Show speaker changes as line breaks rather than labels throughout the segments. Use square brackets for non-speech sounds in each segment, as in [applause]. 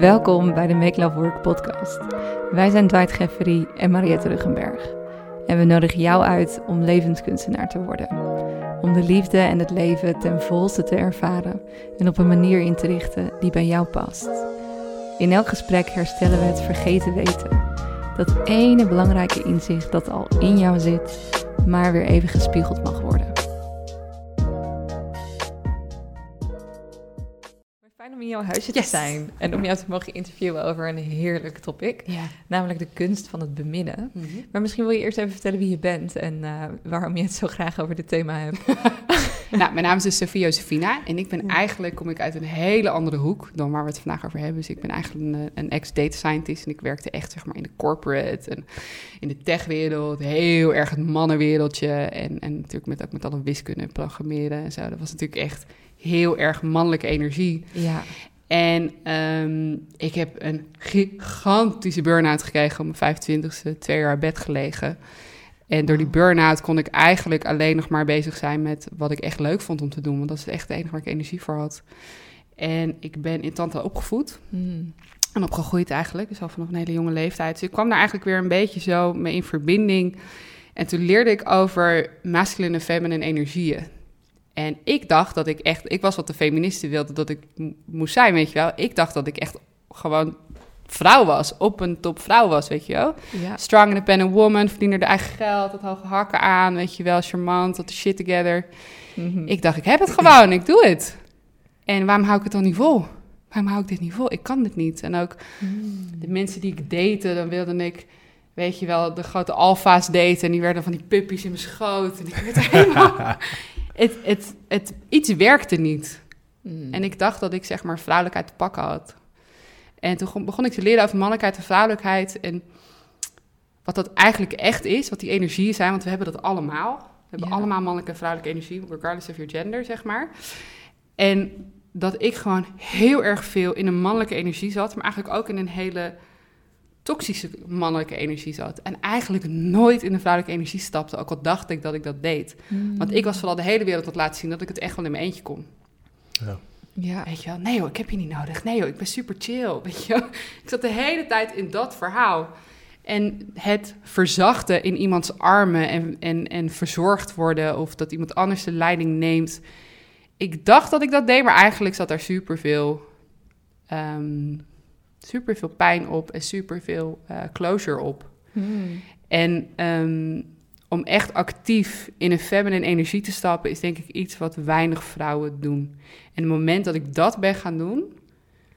Welkom bij de Make Love Work podcast. Wij zijn Dwight Geffery en Mariette Ruggenberg. En we nodigen jou uit om levenskunstenaar te worden. Om de liefde en het leven ten volste te ervaren en op een manier in te richten die bij jou past. In elk gesprek herstellen we het vergeten weten. Dat ene belangrijke inzicht dat al in jou zit, maar weer even gespiegeld mag worden. Om in jouw huisje te zijn en om jou te mogen interviewen over een heerlijk topic,
Ja.
namelijk de kunst van het beminnen. Maar misschien wil je eerst even vertellen wie je bent en eh, waarom je het zo graag over dit thema hebt. [laughs]
Nou, mijn naam is dus Sofie Josefina en ik ben eigenlijk, kom ik uit een hele andere hoek dan waar we het vandaag over hebben. Dus ik ben eigenlijk een, eh, een ex-data scientist en ik werkte echt zeg maar in de corporate en in de techwereld, heel erg het mannenwereldje en, en natuurlijk met, ook met alle wiskunde en programmeren en zo. Dat was natuurlijk echt heel erg mannelijke energie.
Ja,
En ehm, ik heb een gigantische burn-out gekregen op mijn 25ste, twee jaar bed gelegen. En door die burn-out kon ik eigenlijk alleen nog maar bezig zijn met wat ik echt leuk vond om te doen. Want dat is echt het enige waar ik energie voor had. En ik ben in Tanta opgevoed
Hmm.
en opgegroeid eigenlijk, dus al vanaf een hele jonge leeftijd. Dus ik kwam daar eigenlijk weer een beetje zo mee in verbinding. En toen leerde ik over masculine en feminine energieën. En ik dacht dat ik echt, ik was wat de feministen wilde dat ik moest zijn, weet je wel. Ik dacht dat ik echt gewoon vrouw was, op een top vrouw was, weet je wel.
ja.
Strong independent woman, verdiende haar eigen geld, had hoge hakken aan, weet je wel, charmant, had de shit together.
Mhm.
Ik dacht, ik heb het gewoon, ik doe het. En waarom hou ik het dan niet vol? Waarom hou ik dit niet vol? Ik kan dit niet. En ook
Hmm.
de mensen die ik date, dan wilde ik, weet je wel, de grote alfa's daten. En die werden van die puppies in mijn schoot. En ik werd helemaal... [laughs] het, het, het, iets werkte niet.
Hmm.
En ik dacht dat ik zeg maar vrouwelijkheid te pakken had. En toen begon- begon ik te leren over mannelijkheid en vrouwelijkheid. En wat dat eigenlijk echt is, wat die energieën zijn. Want we hebben dat allemaal. We hebben
Ja.
allemaal mannelijke en vrouwelijke energie, regardless of your gender, zeg maar. En dat ik gewoon heel erg veel in een mannelijke energie zat, maar eigenlijk ook in een hele toxische mannelijke energie zat. En eigenlijk nooit in de vrouwelijke energie stapte, ook al dacht ik dat ik dat deed.
Hmm.
Want ik was vooral de hele wereld aan het laten zien dat ik het echt wel in mijn eentje kon.
Ja.
Ja,
Weet je wel, nee joh, ik heb je niet nodig. Nee joh, ik ben super chill. [laughs] Weet je wel? Ik zat de hele tijd in dat verhaal. En het verzachten in iemands armen en, en, en verzorgd worden... of dat iemand anders de leiding neemt. Ik dacht dat ik dat deed, maar eigenlijk zat daar superveel, ehm superveel pijn op... en superveel eh closure op.
Hmm.
En ehm, om echt actief in een feminine energie te stappen, is denk ik iets wat weinig vrouwen doen. En het moment dat ik dat ben gaan doen,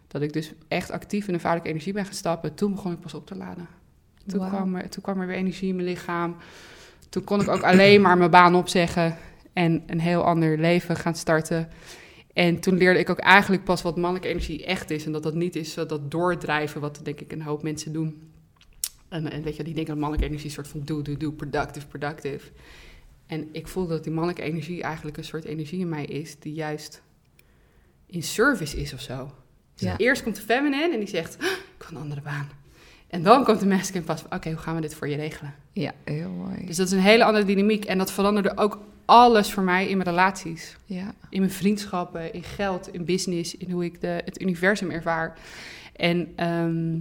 dat ik dus echt actief in een vrouwelijke energie ben gaan stappen, toen begon ik pas op te laden. Toen, kwam, er, toen kwam er weer energie in mijn lichaam. Toen kon ik ook alleen maar mijn baan opzeggen en een heel ander leven gaan starten. En toen leerde ik ook eigenlijk pas wat mannelijke energie echt is. En dat dat niet is dat doordrijven, wat denk ik een hoop mensen doen. En, en weet je, die denken dat mannelijke energie een soort van doe, doe, doe, productive, productive. En ik voelde dat die mannelijke energie eigenlijk een soort energie in mij is die juist in service is of zo. Dus
Ja.
Eerst komt de feminine en die zegt, "Ah, ik wil een andere baan. En dan komt de masculine pas van, oké, hoe gaan we dit voor je regelen?
ja, heel mooi.
Dus dat is een hele andere dynamiek. En dat veranderde ook alles voor mij in mijn relaties.
ja.
In mijn vriendschappen, in geld, in business, in hoe ik de, het universum ervaar. En ehm,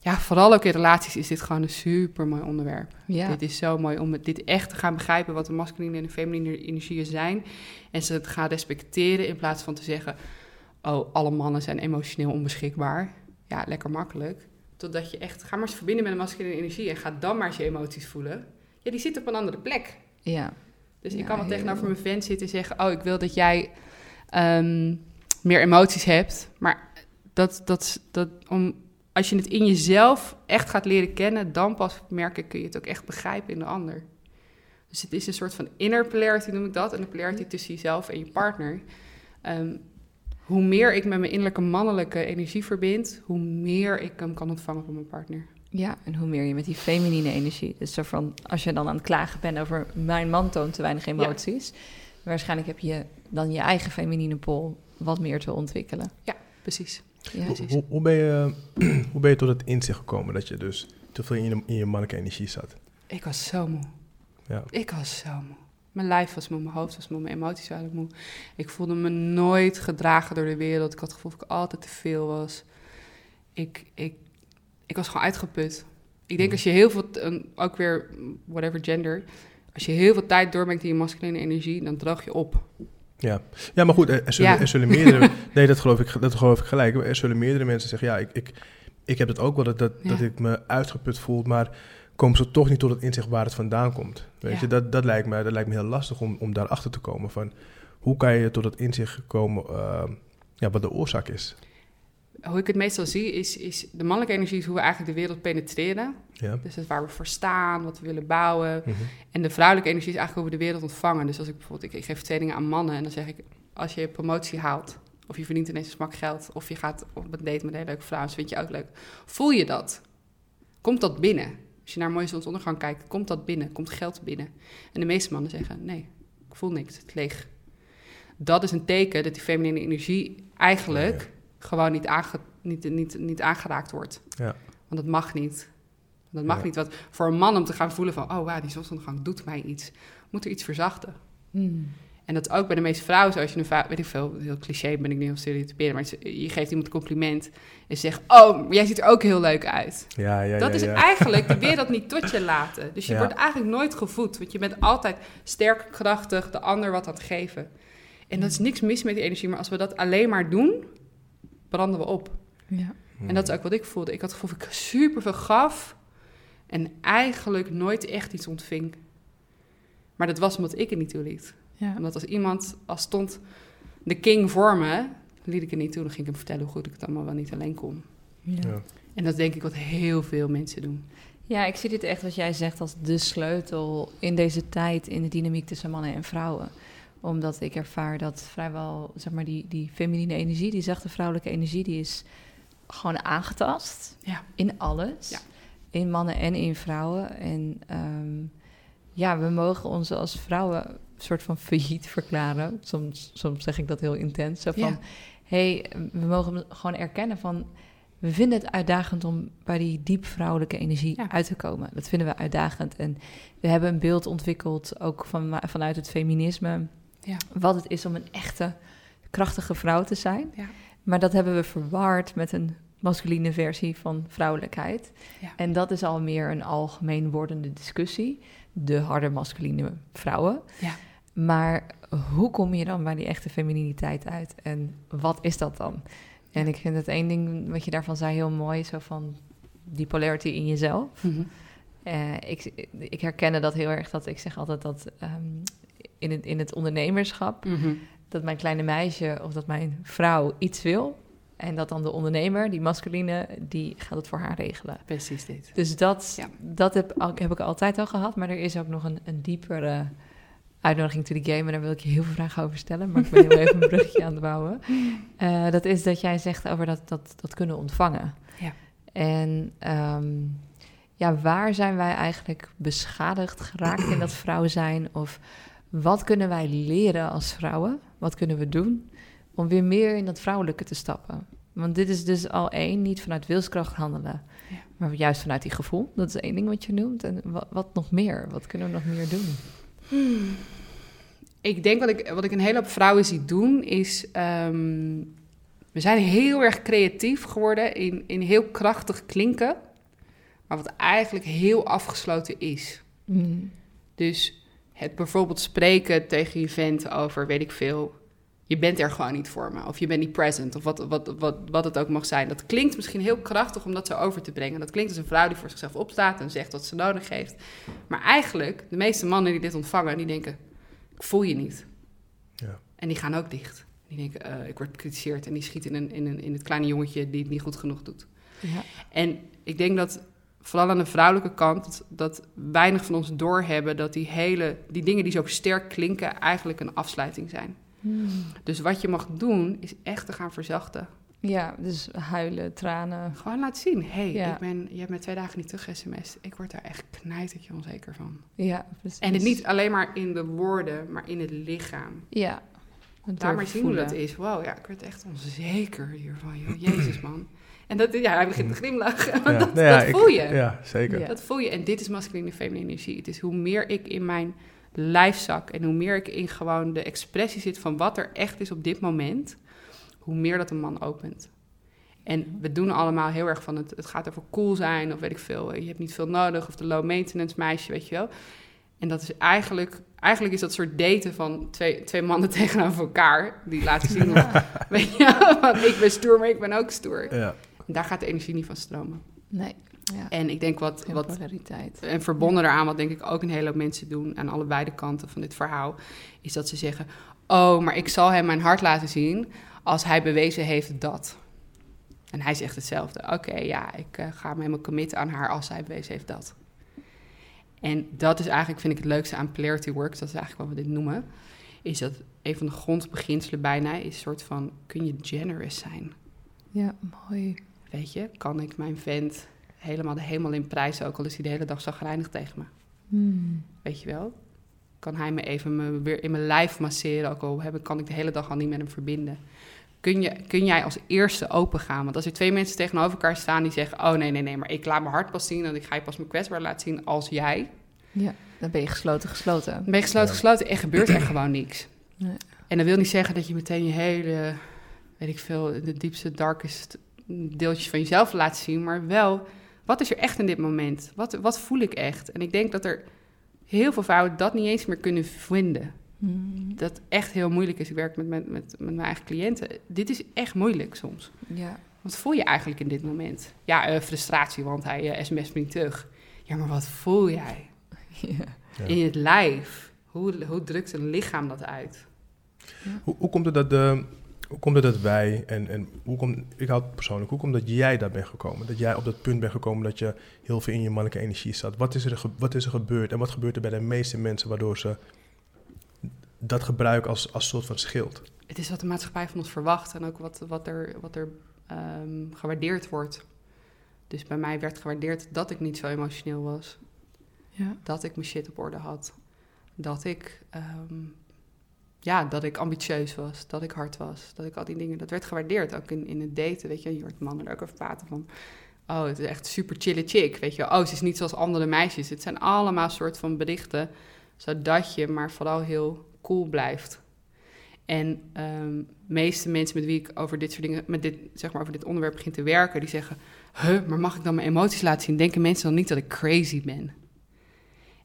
ja, vooral ook in relaties is dit gewoon een super mooi onderwerp.
Ja.
Dit is zo mooi om het, dit echt te gaan begrijpen wat de masculine en de feminine energieën zijn. En ze te gaan respecteren in plaats van te zeggen: Oh, alle mannen zijn emotioneel onbeschikbaar. Ja, lekker makkelijk. Totdat je echt, ga maar eens verbinden met de masculine energie en ga dan maar eens je emoties voelen. Ja, die zit op een andere plek.
ja.
Dus
Ja,
ik kan wel tegenover mijn vent zitten en zeggen: Oh, ik wil dat jij ehm, meer emoties hebt. Maar dat, dat, dat, om, als je het in jezelf echt gaat leren kennen, dan pas merk ik, kun je het ook echt begrijpen in de ander. Dus het is een soort van inner polarity, noem ik dat. En de polarity tussen jezelf en je partner. Ehm, hoe meer ik met mijn innerlijke mannelijke energie verbind, hoe meer ik hem kan ontvangen van mijn partner.
Ja, en hoe meer je met die feminine energie. Dus zo van, als je dan aan het klagen bent over mijn man toont te weinig emoties, waarschijnlijk heb je dan je eigen feminine pol wat meer te ontwikkelen.
Precies.
Ja.
Hoe, hoe, hoe ben je, [clears throat] hoe ben je tot het inzicht gekomen dat je dus te veel in je, in je mannelijke energie zat?
Ik was zo moe.
Ja.
Ik was zo moe. Mijn lijf was moe, mijn hoofd was moe, mijn emoties waren moe. Ik voelde me nooit gedragen door de wereld. Ik had het gevoel dat ik altijd te veel was. ik, ik, ik was gewoon uitgeput. Ik denk als je heel veel, ook weer, whatever gender, als je heel veel tijd doorbrengt in je masculine energie, dan droog je op.
Ja. ja, maar goed, er, er zullen,
Ja.
er zullen meerdere... [laughs] nee, dat geloof, ik, dat geloof ik gelijk. Er zullen meerdere mensen zeggen... ja, ik, ik, ik heb het ook wel, dat, dat,
Ja.
dat ik me uitgeput voel... maar komen ze toch niet tot het inzicht waar het vandaan komt. Weet
Ja.
je, dat, dat, lijkt me, dat lijkt me heel lastig om, om daarachter te komen. Van, hoe kan je tot het inzicht komen... eh, ja, wat de oorzaak is.
Hoe ik het meestal zie, is, is de mannelijke energie is hoe we eigenlijk de wereld penetreren.
Ja.
Dus dat waar we voor staan, wat we willen bouwen.
Mhm.
En de vrouwelijke energie is eigenlijk hoe we de wereld ontvangen. Dus als ik bijvoorbeeld, ik, ik geef trainingen aan mannen en dan zeg ik, als je je promotie haalt, of je verdient ineens een smak geld, of je gaat op een date met een hele leuke vrouw, vind je ook leuk. Voel je dat? Komt dat binnen? Als je naar mooie zonsondergang kijkt, komt dat binnen? Komt geld binnen? En de meeste mannen zeggen, nee, ik voel niks, het is leeg. Dat is een teken dat die feminine energie eigenlijk
Ja.
gewoon niet, aange, niet, niet, niet aangeraakt wordt.
Ja.
Want dat mag niet. Dat mag
Ja.
niet. Want voor een man om te gaan voelen van... oh, wauw, die zonsondergang doet mij iets... moet er iets verzachten.
Hmm.
En dat is ook bij de meeste vrouwen zo. Als je een vrouw... weet ik veel, heel cliché ben ik niet om stereotyperen... maar je geeft iemand een compliment... en ze zegt... oh, jij ziet er ook heel leuk uit.
Ja, ja,
dat
ja,
is
ja.
eigenlijk de wereld [laughs] niet tot je laten. Dus je
Ja.
wordt eigenlijk nooit gevoed. Want je bent altijd sterk, krachtig... de ander wat aan het geven. En dat is niks mis met die energie... maar als we dat alleen maar doen... branden we op.
Ja.
En dat is ook wat ik voelde. Ik had het gevoel dat ik superveel gaf en eigenlijk nooit echt iets ontving. Maar dat was omdat ik het niet toeliet.
Ja.
Omdat als iemand als stond de king voor me, liet ik het niet toe. Dan ging ik hem vertellen hoe goed ik het allemaal wel niet alleen kon.
Ja.
Ja.
En dat denk ik wat heel veel mensen doen.
Ja, ik zie dit echt wat jij zegt als de sleutel in deze tijd in de dynamiek tussen mannen en vrouwen. Omdat ik ervaar dat vrijwel, zeg maar, die, die feminine energie, die zachte vrouwelijke energie, die is gewoon aangetast.
Ja.
In alles.
Ja.
In mannen en in vrouwen. En ehm, ja, we mogen ons als vrouwen soort van failliet verklaren. Soms, soms zeg ik dat heel intens. Zo van,
Ja.
hey, we mogen gewoon erkennen van... We vinden het uitdagend om bij die diep vrouwelijke energie
Ja.
uit te komen. Dat vinden we uitdagend. En we hebben een beeld ontwikkeld, ook van, vanuit het feminisme...
Ja.
wat het is om een echte, krachtige vrouw te zijn.
Ja.
Maar dat hebben we verward met een masculine versie van vrouwelijkheid.
Ja.
En dat is al meer een algemeen wordende discussie. De harde masculine vrouwen.
Ja.
Maar hoe kom je dan bij die echte femininiteit uit? En wat is dat dan? En ik vind het één ding wat je daarvan zei heel mooi, zo van die polarity in jezelf.
Mhm.
Eh, ik, ik herkende dat heel erg, dat ik zeg altijd dat ehm, in, het, in het ondernemerschap,
Mhm.
dat mijn kleine meisje of dat mijn vrouw iets wil. En dat dan de ondernemer, die masculine, die gaat het voor haar regelen.
Precies dit.
Dus dat,
Ja.
dat heb, heb ik altijd al gehad. Maar er is ook nog een, een diepere uitnodiging to the game. En daar wil ik je heel veel vragen over stellen. Maar ik ben heel even een brugje aan het bouwen. [laughs] Eh, dat is dat jij zegt over dat, dat, dat kunnen ontvangen.
Ja.
En ehm, ja, waar zijn wij eigenlijk beschadigd geraakt in dat vrouw zijn? Of wat kunnen wij leren als vrouwen? Wat kunnen we doen om weer meer in dat vrouwelijke te stappen? Want dit is dus al één, niet vanuit wilskracht handelen,
Ja.
maar juist vanuit die gevoel. Dat is één ding wat je noemt. En wat, wat nog meer? Wat kunnen we nog meer doen?
Ik denk wat ik, wat ik een hele hoop vrouwen zie doen is... ehm, we zijn heel erg creatief geworden in, in heel krachtig klinken... maar wat eigenlijk heel afgesloten is.
Mm.
Dus het bijvoorbeeld spreken tegen je vent over, weet ik veel... je bent er gewoon niet voor me, of je bent niet present... of wat, wat, wat, wat het ook mag zijn. Dat klinkt misschien heel krachtig om dat zo over te brengen. Dat klinkt als een vrouw die voor zichzelf opstaat en zegt wat ze nodig heeft. Maar eigenlijk, de meeste mannen die dit ontvangen, die denken... ik voel je niet.
Ja.
En die gaan ook dicht. Die denken, eh, ik word bekritiseerd. En die schieten in, een, in, een, in het kleine jongetje die het niet goed genoeg doet.
Ja.
En ik denk dat vooral aan de vrouwelijke kant, dat, dat weinig van ons doorhebben dat die hele, die dingen die zo sterk klinken, eigenlijk een afsluiting zijn.
Mm.
Dus wat je mag doen, is echt te gaan verzachten.
ja, dus huilen, tranen.
Gewoon laten zien, hé, hey,
Ja.
ik ben, je hebt me twee dagen niet terug sms. Ik word daar echt knijtertje onzeker van.
Ja, precies.
En het niet alleen maar in de woorden, maar in het lichaam.
Ja. Het
Daar maar zien hoe dat
doorvoelen.
is. Wow, ja, ik werd echt onzeker hiervan. joh. Jezus, man. En dat, ja, hij begint te glimlachen.
Ja, [laughs]
dat,
nou ja,
dat
ik-
voel je.
Ja, zeker.
Ja.
Dat voel je. En dit is masculine en feminine energie. Het is hoe meer ik in mijn lijf zak en hoe meer ik in gewoon de expressie zit van wat er echt is op dit moment, hoe meer dat een man opent. En we doen allemaal heel erg van het, het gaat over cool zijn of weet ik veel. Je hebt niet veel nodig of de low maintenance meisje, weet je wel. En dat is eigenlijk, eigenlijk is dat soort daten van twee, twee mannen [laughs] tegenover elkaar. Die laten zien, [laughs] weet je, want ik ben stoer, maar ik ben ook stoer.
Ja.
En daar gaat de energie niet van stromen.
Nee. Ja.
En ik denk wat,
polariteit.
en verbonden eraan, wat denk ik ook een hele hoop mensen doen aan allebei de kanten van dit verhaal, is dat ze zeggen: Oh, maar ik zal hem mijn hart laten zien als hij bewezen heeft dat. En hij zegt hetzelfde. Oké, ja, ik eh, ga me helemaal committen aan haar als hij bewezen heeft dat. En dat is eigenlijk, vind ik, het leukste aan polarity work, dat is eigenlijk wat we dit noemen, is dat een van de grondbeginselen bijna is een soort van, kun je generous zijn?
Ja, mooi.
Weet je, kan ik mijn vent helemaal de hemel in prijzen, ook al is hij de hele dag zagrijnig tegen me?
Hmm.
Weet je wel? Kan hij me even me weer in mijn lijf masseren, ook al heb, ik- kan ik de hele dag al niet met hem verbinden? Kun, je, kun jij als eerste open gaan? Want als er twee mensen tegenover elkaar staan die zeggen: Oh nee, nee, nee, maar ik laat mijn hart pas zien en ik ga je pas mijn kwetsbaar laten zien als jij.
Ja, dan ben je gesloten, gesloten.
Dan ben je gesloten,
Ja.
gesloten en gebeurt er gewoon niks.
Nee.
En dat wil niet zeggen dat je meteen je hele, weet ik veel, de diepste, darkest deeltjes van jezelf laat zien, maar wel, wat is er echt in dit moment? Wat, wat voel ik echt? En ik denk dat er heel veel vrouwen dat niet eens meer kunnen vinden.
Hmm.
Dat echt heel moeilijk is. Ik werk met, met, met, met mijn eigen cliënten. Dit is echt moeilijk soms.
Ja.
Wat voel je eigenlijk in dit moment? Ja, eh, frustratie, want hij eh sms me niet terug. Ja, maar wat voel jij? [laughs]
ja.
Ja.
In het lijf. Hoe, hoe drukt een lichaam dat uit?
Hoe, hoe komt het dat, de, hoe komt het dat wij, en, en hoe komt, ik hou het persoonlijk, hoe komt het dat jij daar bent gekomen? Dat jij op dat punt bent gekomen dat je heel veel in je mannelijke energie zat. Wat is er, wat is er gebeurd en wat gebeurt er bij de meeste mensen waardoor ze dat gebruiken als, als soort van schild?
Het is wat de maatschappij van ons verwacht en ook wat, wat er, wat er ehm, gewaardeerd wordt. Dus bij mij werd gewaardeerd dat ik niet zo emotioneel was.
Ja.
Dat ik mijn shit op orde had. Dat ik, ehm, ja, dat ik ambitieus was. Dat ik hard was. Dat ik al die dingen, dat werd gewaardeerd. Ook in, in het daten, weet je. Je hoort mannen er ook over praten van... Oh, het is echt super chille chick, weet je. Oh, ze is niet zoals andere meisjes. Het zijn allemaal soort van berichten... zodat je maar vooral heel cool blijft. En de meeste mensen met wie ik over dit soort dingen... met dit, zeg maar, over dit onderwerp begin te werken... die zeggen... Huh, maar mag ik dan mijn emoties laten zien? Denken mensen dan niet dat ik crazy ben?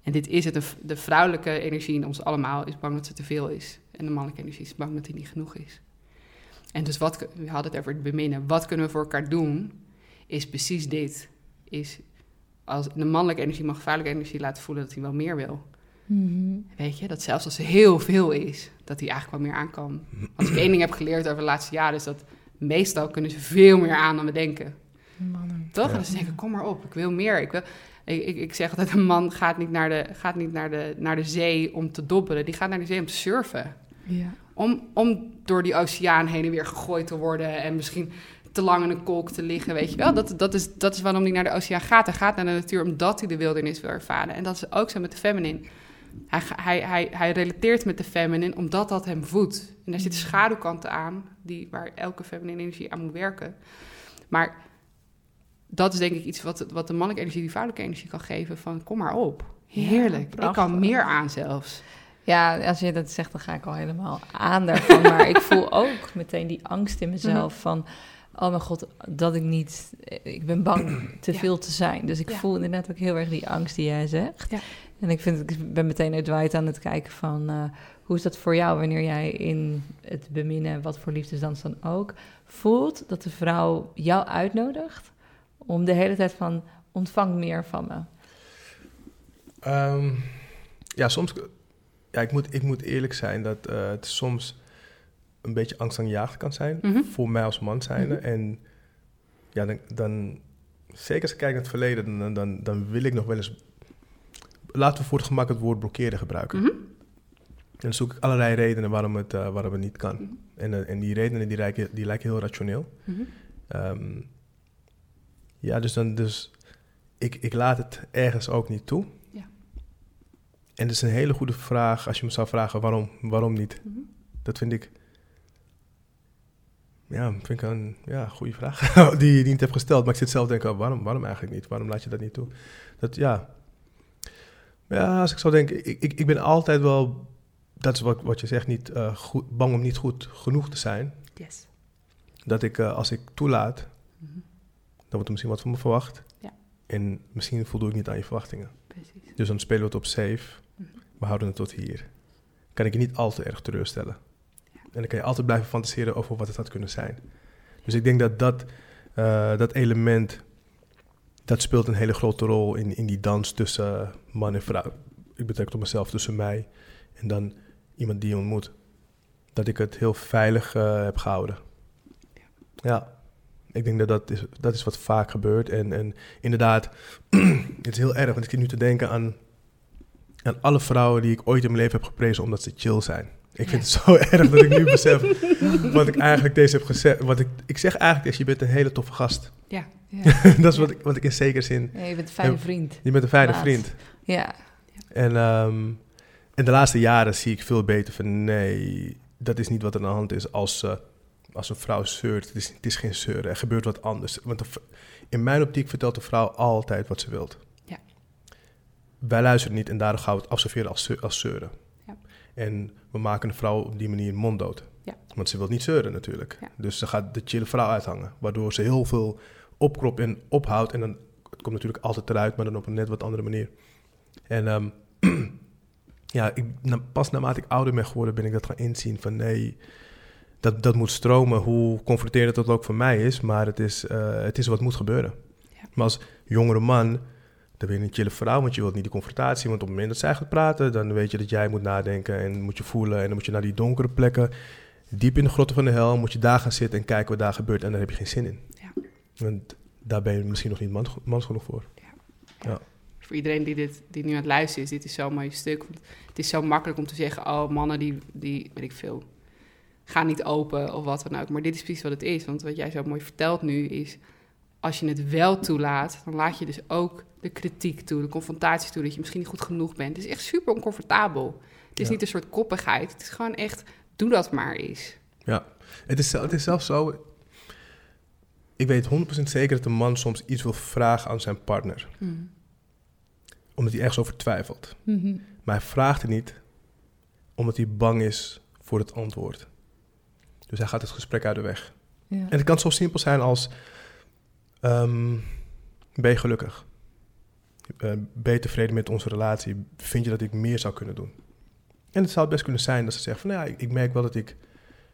En dit is het. De vrouwelijke energie in ons allemaal is bang dat ze te veel is. En de mannelijke energie is bang dat die niet genoeg is. En dus wat, we hadden het over het beminnen. Wat kunnen we voor elkaar doen? Is precies dit. Is als de mannelijke energie mag vrouwelijke energie laten voelen dat hij wel meer wil.
Mhm.
Weet je, dat zelfs als er heel veel is, dat hij eigenlijk wel meer aan kan. Als ik één ding heb geleerd over de laatste jaren, is dat meestal kunnen ze veel meer aan dan we denken.
Mannen.
Toch?
Ja.
En dan denk ik, kom maar op, ik wil meer. Ik, wil, ik, ik, ik zeg altijd, een man gaat niet, naar de, gaat niet naar, de, naar de zee om te dobbelen. Die gaat naar de zee om te surfen.
Ja.
Om, om door die oceaan heen en weer gegooid te worden en misschien te lang in een kolk te liggen, weet je wel. Dat, dat, is, dat is waarom hij naar de oceaan gaat. Hij gaat naar de natuur omdat hij de wildernis wil ervaren. En dat is ook zo met de feminine. Hij, hij, hij, hij relateert met de feminine omdat dat hem voedt. En daar zitten schaduwkanten aan, die, waar elke feminine energie aan moet werken. Maar dat is denk ik iets wat, wat de mannelijke energie die vrouwelijke energie kan geven. Van kom maar op. Heerlijk. ik kan meer aan zelfs.
Ja, als je dat zegt, dan ga ik al helemaal aan daarvan. Maar ik voel [laughs] ook meteen die angst in mezelf
Mhm.
van... Oh mijn god, dat ik niet... Ik ben bang [clears throat] te
Ja.
veel te zijn. Dus ik
Ja.
voel inderdaad ook heel erg die angst die jij zegt.
Ja.
En ik, vind, ik ben meteen uitwijd aan het kijken van... eh, hoe is dat voor jou wanneer jij in het beminnen... wat voor liefdesdans dan ook... voelt dat de vrouw jou uitnodigt... om de hele tijd van... ontvang meer van me.
Ehm, ja, soms. Ja, ik moet, ik moet eerlijk zijn dat eh, het soms een beetje angstaanjagend kan zijn.
Mhm.
Voor mij als man zijnde.
Mhm.
En ja, dan, dan. Zeker als ik kijk naar het verleden, dan, dan, dan wil ik nog wel eens. Laten we voor het gemak het woord blokkeren gebruiken.
Mhm.
En dan zoek ik allerlei redenen waarom het, eh, waarom het niet kan.
Mhm.
En, eh, en die redenen die lijken, die lijken heel rationeel.
Mhm.
Ehm, ja, dus dan dus ik, ik laat het ergens ook niet toe. En het is een hele goede vraag als je me zou vragen waarom, waarom niet.
Mhm.
Dat vind ik, ja, vind ik een ja, goede vraag [laughs] die je niet hebt gesteld. Maar ik zit zelf te denken, oh, waarom, waarom eigenlijk niet? Waarom laat je dat niet toe? Dat ja, ja, als ik zo denk, ik, ik, ik ben altijd wel, dat is wat, wat je zegt, niet eh, goed, bang om niet goed genoeg te zijn
Yes.
dat ik, eh, als ik toelaat wordt er misschien wat van me verwacht.
Ja.
En misschien voldoe ik niet aan je verwachtingen.
Precies.
Dus dan spelen we het op safe. We houden het tot hier. Kan ik je niet al te erg teleurstellen. En dan kan je altijd blijven fantaseren over wat het had kunnen zijn. Dus ik denk dat dat, eh, dat element, dat speelt een hele grote rol in, in die dans tussen man en vrouw. Ik betrek op mezelf, tussen mij en dan iemand die je ontmoet. Dat ik het heel veilig eh, heb gehouden. Ja, ik denk dat dat is, dat is wat vaak gebeurt. En, en inderdaad, [clears throat] het is heel erg, want ik zit nu te denken aan, aan alle vrouwen die ik ooit in mijn leven heb geprezen omdat ze chill zijn. Ik vind het zo [laughs] erg dat ik nu besef wat ik eigenlijk deze heb gezegd. Wat ik, ik zeg eigenlijk is, je bent een hele toffe gast.
Ja.
Ja. [laughs]
dat is wat ik, wat ik in zekere zin...
Ja, je bent een fijne vriend.
Je bent een fijne vriend.
Ja.
En ehm, in de laatste jaren zie ik veel beter van... nee, dat is niet wat er aan de hand is als, eh, als een vrouw zeurt. Het is, het is geen zeuren, er gebeurt wat anders. Want de in mijn optiek vertelt de vrouw altijd wat ze wilt. Wij luisteren niet en daardoor gaan we het observeren als, als zeuren.
Ja.
En we maken de vrouw op die manier monddood.
Ja.
Want ze wil niet zeuren natuurlijk.
Ja.
Dus ze gaat de chille vrouw uithangen. Waardoor ze heel veel opkropt en ophoudt. En dan het komt natuurlijk altijd eruit, maar dan op een net wat andere manier. En ehm, [clears throat] ja, ik, pas naarmate ik ouder ben geworden, ben ik dat gaan inzien van nee, dat, dat moet stromen, hoe confronterend dat ook voor mij is, maar het is, eh, het is wat moet gebeuren.
Ja.
Maar als jongere man, dan ben je een chille vrouw, want je wilt niet die confrontatie, want op het moment dat zij gaat praten, dan weet je dat jij moet nadenken en moet je voelen en dan moet je naar die donkere plekken, diep in de grotten van de hel, moet je daar gaan zitten en kijken wat daar gebeurt en daar heb je geen zin in.
Ja.
Want daar ben je misschien nog niet mans, mans genoeg voor.
Voor iedereen die, dit, die nu aan het luisteren is, dit is zo'n mooi stuk. Want het is zo makkelijk om te zeggen, oh mannen die, die weet ik veel, gaan niet open of wat dan ook. Maar dit is precies wat het is. Want wat jij zo mooi vertelt nu is, als je het wel toelaat, dan laat je dus ook de kritiek toe, de confrontatie toe, dat je misschien niet goed genoeg bent. Het is echt super oncomfortabel. Het is
Ja.
niet een soort koppigheid. Het is gewoon echt, doe dat maar eens.
Het is, het is zelfs zo. Ik weet 100% zeker dat een man soms iets wil vragen aan zijn partner. Omdat hij ergens over twijfelt. Maar hij vraagt het niet omdat hij bang is voor het antwoord. Dus hij gaat het gesprek uit de weg.
Ja.
En het kan zo simpel zijn als: ehm, Ben je gelukkig? Eh, ben je tevreden met onze relatie? Vind je dat ik meer zou kunnen doen? En het zou best kunnen zijn dat ze zeggen: van, nou Ja, ik, ik merk wel dat ik.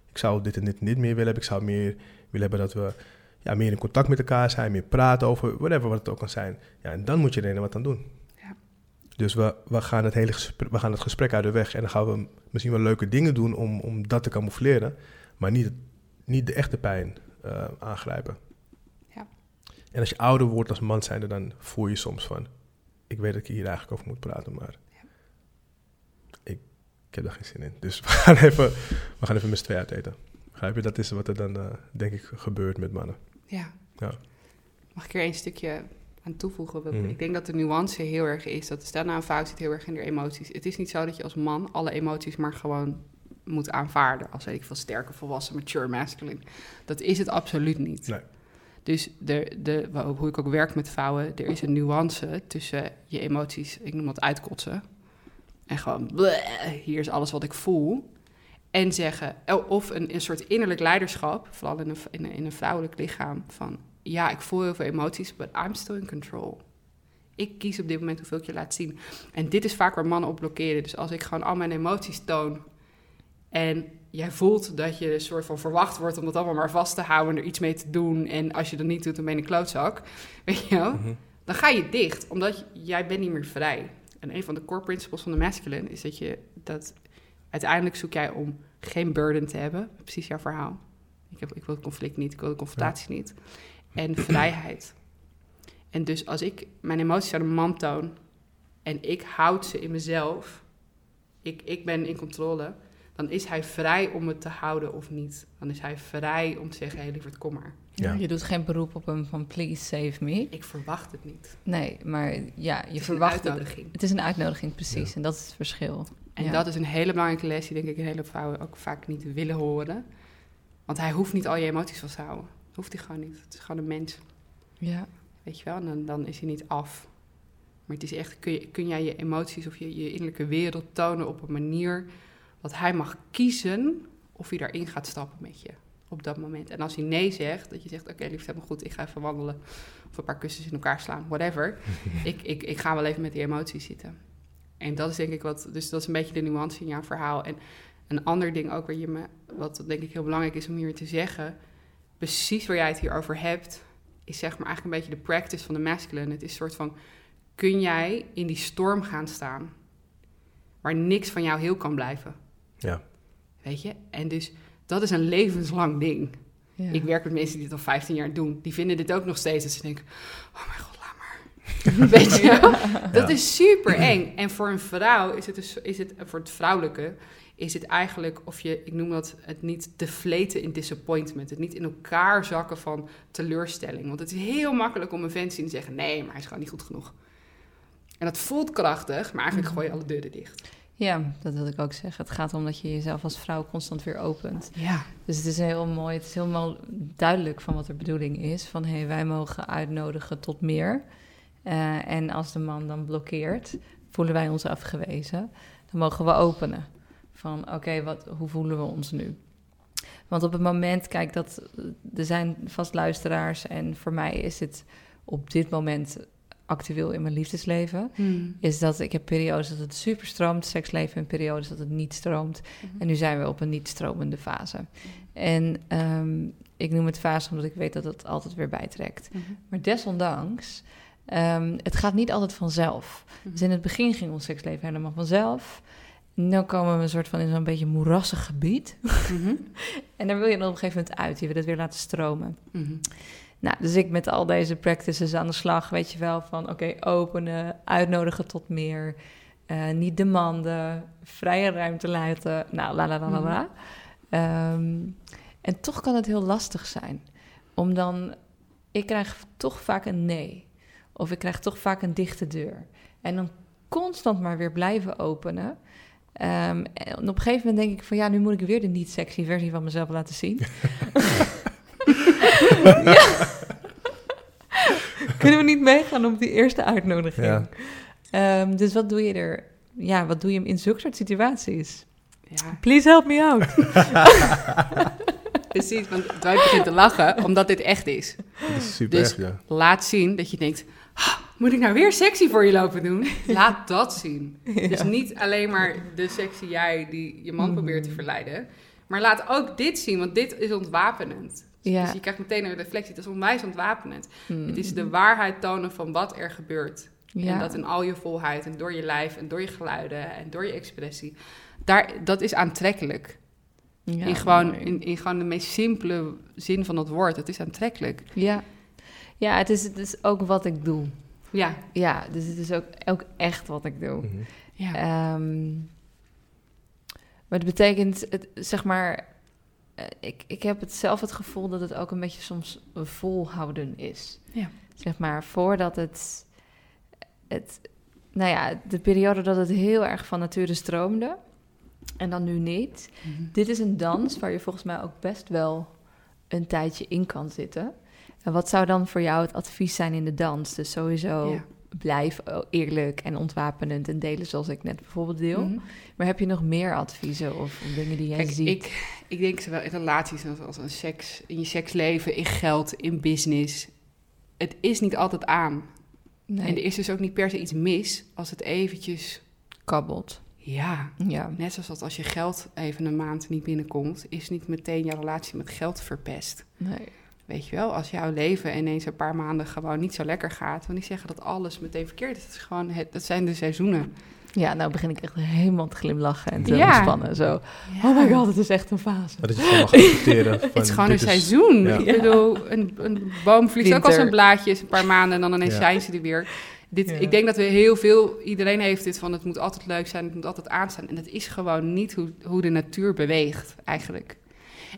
Ik zou dit en dit en dit meer willen hebben. Ik zou meer willen hebben dat we ja, meer in contact met elkaar zijn, meer praten over whatever wat het ook kan zijn. Ja, en dan moet je er wat aan doen.
Ja.
Dus we, we, gaan het hele gesprek, we gaan het gesprek uit de weg en dan gaan we misschien wel leuke dingen doen om, om dat te camoufleren, maar niet, niet de echte pijn eh, aangrijpen.
Ja.
En als je ouder wordt als man zijnde, dan voel je soms van, ik weet dat ik hier eigenlijk over moet praten, maar ik, ik heb daar geen zin in. Dus we gaan [laughs] even, we gaan even met z'n tweeën uit eten. Begrijp je? Dat is wat er dan, eh, denk ik, gebeurt met mannen.
Ja.
Ja.
Mag ik er één stukje aan toevoegen?
Mhm.
Ik denk dat de nuance heel erg is dat stel nou een vrouw zit heel erg in de emoties. Het is niet zo dat je als man alle emoties maar gewoon moet aanvaarden. Als weet ik veel sterke, volwassen, mature, masculine. Dat is het absoluut niet.
Nee.
Dus de, de, hoe ik ook werk met vrouwen, er is een nuance tussen je emoties, ik noem dat uitkotsen. En gewoon, hier is alles wat ik voel. En zeggen, oh, of een, een soort innerlijk leiderschap, vooral in een, in, een, in een vrouwelijk lichaam, van ja, ik voel heel veel emoties, but I'm still in control. Ik kies op dit moment hoeveel ik je laat zien. En dit is vaak waar mannen op blokkeren. Dus als ik gewoon al mijn emoties toon en jij voelt dat je een soort van verwacht wordt om dat allemaal maar vast te houden en er iets mee te doen. En als je dat niet doet, dan ben je een klootzak. [laughs] Weet je wel?
Mhm.
dan ga je dicht, omdat jij bent niet meer vrij. En een van de core principles van de masculine is dat je dat uiteindelijk zoek jij om geen burden te hebben. Precies jouw verhaal. Ik, heb, ik wil het conflict niet, ik wil de confrontatie niet. En [clears throat] vrijheid. En dus als ik mijn emoties aan een man toon en ik houd ze in mezelf, ik, ik ben in controle, dan is hij vrij om het te houden of niet. Dan is hij vrij om te zeggen, hé hey, lieverd, kom maar.
Ja.
Je doet geen beroep op hem van please save me.
Ik verwacht het niet.
Nee, maar ja, je
Het is
verwacht
een
het.
uitnodiging.
Het is een uitnodiging, precies.
Ja.
En dat is het verschil.
En
Ja.
dat is een hele belangrijke les die denk ik een hele vrouwen ook vaak niet willen horen. Want hij hoeft niet al je emoties vast te houden. Hoeft hij gewoon niet. Het is gewoon een mens,
Ja.
weet je wel. En dan, dan is hij niet af. Maar het is echt, kun, je, kun jij je emoties of je, je innerlijke wereld tonen op een manier dat hij mag kiezen of hij daarin gaat stappen met je. op dat moment. En als hij nee zegt, dat je zegt, oké, liefst helemaal goed, ik ga even wandelen. Of een paar kussens in elkaar slaan, whatever. [laughs] ik, ik, ik ga wel even met die emoties zitten. En dat is denk ik wat, dus dat is een beetje de nuance in jouw verhaal. En een ander ding ook waar je me, wat denk ik heel belangrijk is om hier te zeggen, precies waar jij het hier over hebt, is zeg maar eigenlijk een beetje de practice van de masculine. Het is een soort van, kun jij in die storm gaan staan, waar niks van jou heel kan blijven?
Ja.
Weet je? En dus dat is een levenslang ding.
Ja.
Ik werk met mensen die dit al 15 jaar doen. Die vinden dit ook nog steeds. Dat ze denken, oh mijn god, laat maar. [laughs] Weet je wel? Dat
Ja.
is super eng. En voor een vrouw is het, dus, is het, voor het vrouwelijke, is het eigenlijk of je, ik noem dat het niet deflaten in disappointment. Het niet in elkaar zakken van teleurstelling. Want het is heel makkelijk om een vent te zien en te zeggen, nee, maar hij is gewoon niet goed genoeg. En dat voelt krachtig, maar eigenlijk
Mhm.
gooi je alle deuren dicht.
Ja, dat wil ik ook zeggen. Het gaat om dat je jezelf als vrouw constant weer opent.
Ja.
Dus het is heel mooi, het is helemaal duidelijk van wat de bedoeling is. Van hé, hey, wij mogen uitnodigen tot meer. Eh, en als de man dan blokkeert, voelen wij ons afgewezen. Dan mogen we openen. Van oké, wat hoe voelen we ons nu? Want op het moment, kijk, dat er zijn vast luisteraars en voor mij is het op dit moment actueel in mijn liefdesleven. Is dat ik heb periodes dat het super stroomt, seksleven, en periodes dat het niet stroomt. En nu zijn we op een niet stromende fase. En ehm, ik noem het fase omdat ik weet dat het altijd weer bijtrekt.
Mhm.
Maar desondanks, ehm, het gaat niet altijd vanzelf. Dus in het begin ging ons seksleven helemaal vanzelf. Nu komen we een soort van in zo'n beetje moerassig gebied.
Mhm. [laughs]
En daar wil je dan op een gegeven moment uit. Je wil het weer laten stromen. Nou, dus ik met al deze practices aan de slag, weet je wel, van oké, openen, uitnodigen tot meer, eh, niet demanden, vrije ruimte laten, nou, la la la la la. Ehm, en toch kan het heel lastig zijn, om dan, ik krijg toch vaak een nee, of ik krijg toch vaak een dichte deur. En dan constant maar weer blijven openen. Ehm, en op een gegeven moment denk ik van ja, nu moet ik weer de niet sexy versie van mezelf laten zien. [laughs] [laughs] [laughs] ja. Kunnen we niet meegaan op die eerste uitnodiging?
Ja.
Ehm, dus wat doe je er? Ja, wat doe je in zulke soort situaties?
Ja,
Please help me out. [laughs]
precies. Want Dwight begint te lachen, omdat dit echt is.
Dat is super
Dus-
echt, ja.
Laat zien dat je denkt... "Ah, moet ik nou weer sexy voor je lopen doen? Laat dat zien. [laughs] Dus niet alleen maar de sexy jij die je man
Mhm.
probeert te verleiden. Maar laat ook dit zien, want dit is ontwapenend.
Ja.
Dus je krijgt meteen een reflectie. Het is onwijs ontwapenend.
Hmm.
Het is de waarheid tonen van wat er gebeurt.
Ja.
En dat in al je volheid en door je lijf en door je geluiden en door je expressie. Daar, dat is aantrekkelijk.
Ja,
in, gewoon, in, in gewoon de meest simpele zin van het woord. Het is aantrekkelijk.
Ja, ja het, is, het is ook wat ik doe.
Ja.
Ja, dus het is ook, ook echt wat ik doe.
Mhm.
ja.
Ehm, maar het betekent, het, zeg maar, ik, ik heb het zelf het gevoel dat het ook een beetje soms volhouden is.
Ja.
Zeg maar, voordat het, het, nou ja, de periode dat het heel erg van nature stroomde en dan nu niet.
Mhm.
Dit is een dans waar je volgens mij ook best wel een tijdje in kan zitten. En wat zou dan voor jou het advies zijn in de dans? Dus sowieso
Ja.
blijf eerlijk en ontwapenend en delen zoals ik net bijvoorbeeld deel.
Mhm.
Maar heb je nog meer adviezen of dingen die jij
Kijk,
ziet?
ik, ik denk zowel in relaties als, als seks, in je seksleven, in geld, in business. Het is niet altijd aan.
nee,
En er is dus ook niet per se iets mis als het eventjes...
kabbelt.
Ja,
Ja.
net zoals dat als je geld even een maand niet binnenkomt... is niet meteen je relatie met geld verpest.
Nee.
Weet je wel, als jouw leven ineens een paar maanden gewoon niet zo lekker gaat... wil niet zeggen dat alles meteen verkeerd is. Het is gewoon, het, dat zijn de seizoenen.
Ja, nou begin ik echt helemaal te glimlachen en te
Ja.
ontspannen. Zo, oh my god, het is echt een fase.
Maar dat je gewoon mag accepteren. Van,
Het is gewoon een seizoen.
ja.
Ik bedoel, een, een boom vliegt ook als een blaadje, een paar maanden en dan ineens
Ja.
zijn ze er weer. Dit,
Ja.
Ik denk dat we heel veel, iedereen heeft dit van het moet altijd leuk zijn, het moet altijd aanstaan. En dat is gewoon niet hoe, hoe de natuur beweegt eigenlijk.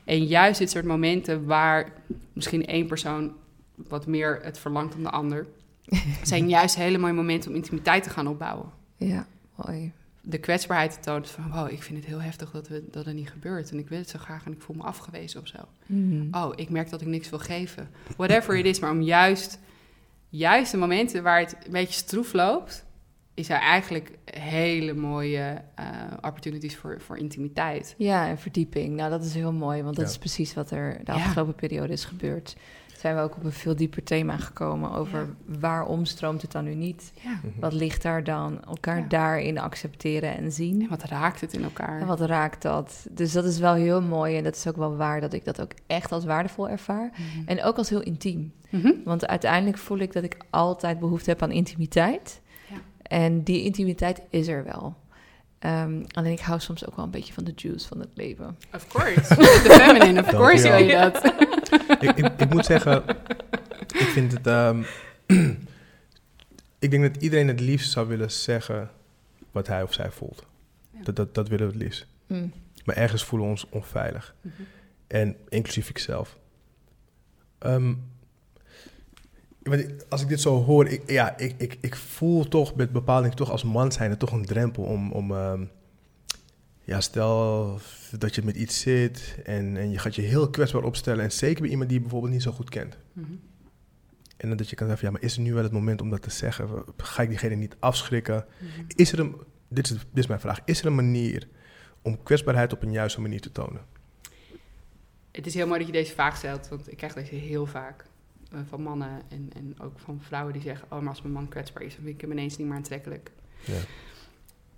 En juist dit soort momenten waar misschien één persoon wat meer het verlangt dan de ander, [laughs] zijn juist hele mooie momenten om intimiteit te gaan opbouwen.
Ja, mooi.
De kwetsbaarheid te tonen van, wow, ik vind het heel heftig dat, we, dat het niet gebeurt. En ik wil het zo graag en ik voel me afgewezen of zo.
Hmm.
Oh, ik merk dat ik niks wil geven. Whatever it is, maar om juist, juist de momenten waar het een beetje stroef loopt, is er eigenlijk hele mooie uh, opportunities voor, voor intimiteit.
Ja, en verdieping. Nou, dat is heel mooi, want dat
Ja.
is precies wat er de
Ja.
afgelopen periode is gebeurd. Zijn we ook op een veel dieper thema gekomen over waarom stroomt het dan nu niet?
Ja.
Mhm.
Wat ligt daar dan? Elkaar
Ja.
daarin accepteren en zien.
En wat raakt het in elkaar?
En wat raakt dat? Dus dat is wel heel mooi en dat is ook wel waar dat ik dat ook echt als waardevol ervaar.
Mhm.
En ook als heel intiem.
Mhm.
Want uiteindelijk voel ik dat ik altijd behoefte heb aan intimiteit. En die intimiteit is er wel. Ehm, alleen ik hou soms ook wel een beetje van de juice van het leven.
Of course. [laughs] The feminine, of course wil je dat. [laughs]
ik, ik, ik moet zeggen, ik vind het. ehm, [clears throat] ik denk dat iedereen het liefst zou willen zeggen wat hij of zij voelt.
Ja.
Dat, dat, dat willen we het liefst.
Mm.
Maar ergens voelen we ons onveilig.
Mhm.
En inclusief ikzelf. Ehm, ik- als ik dit zo hoor, ik, ja, ik, ik, ik voel toch met bepaalde toch als man zijn, toch een drempel om, om ehm, ja, stel dat je met iets zit en, en je gaat je heel kwetsbaar opstellen. En zeker bij iemand die je bijvoorbeeld niet zo goed kent.
Mhm.
En dan dat je kan zeggen, ja, maar is er nu wel het moment om dat te zeggen? Ga ik diegene niet afschrikken?
Mhm.
Is er een, dit is, dit is mijn vraag, is er een manier om kwetsbaarheid op een juiste manier te tonen?
Het is heel mooi dat je deze vraag stelt, want ik krijg deze heel vaak. Eh, van mannen en, en ook van vrouwen die zeggen... oh, maar als mijn man kwetsbaar is, dan vind ik hem ineens niet meer aantrekkelijk.
Ja.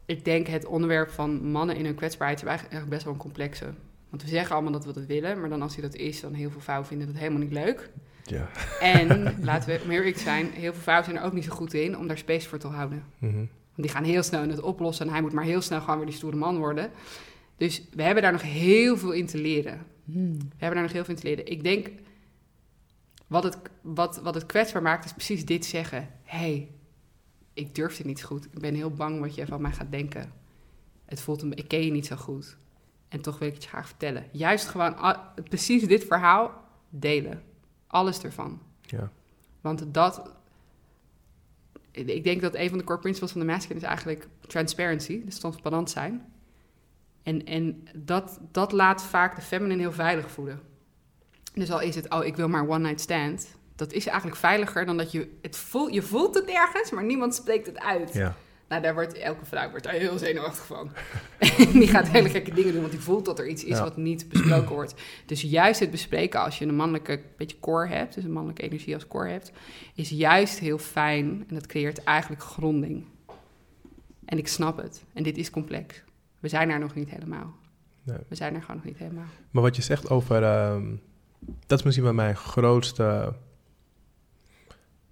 Ik denk het onderwerp van mannen in hun kwetsbaarheid... is eigenlijk best wel een complexe. Want we zeggen allemaal dat we dat willen... maar dan als hij dat is, dan heel veel vrouwen vinden dat helemaal niet leuk.
Ja.
En, [laughs] laten we meer eerlijk zijn... heel veel vrouwen zijn er ook niet zo goed in om daar space voor te houden.
Mhm.
Want die gaan heel snel in het oplossen... en hij moet maar heel snel gewoon weer die stoere man worden. Dus we hebben daar nog heel veel in te leren.
Mm.
We hebben daar nog heel veel in te leren. Ik denk, wat het, wat, wat het kwetsbaar maakt, is precies dit zeggen. hey, ik durf dit niet goed. Ik ben heel bang wat je van mij gaat denken. Het voelt een, ik ken je niet zo goed. En toch wil ik het je graag vertellen. Juist gewoon precies dit verhaal delen. Alles ervan.
Ja.
Want dat... Ik denk dat een van de core principles van de masculine is eigenlijk transparency. Dus transparant zijn. En, en dat, dat laat vaak de feminine heel veilig voelen. Dus al is het, oh, ik wil maar one night stand. Dat is eigenlijk veiliger dan dat je het voelt. Je voelt het ergens, maar niemand spreekt het uit.
Ja.
Nou, daar wordt elke vrouw wordt daar heel zenuwachtig van. [laughs] die gaat hele gekke dingen doen, want die voelt dat er iets is
Ja.
wat niet besproken wordt. Dus juist het bespreken als je een mannelijke beetje core hebt, dus een mannelijke energie als core hebt, is juist heel fijn en dat creëert eigenlijk gronding. En ik snap het. En dit is complex. We zijn er nog niet helemaal.
Nee.
We zijn er gewoon nog niet helemaal.
Maar wat je zegt over. ehm, dat is misschien wel mijn grootste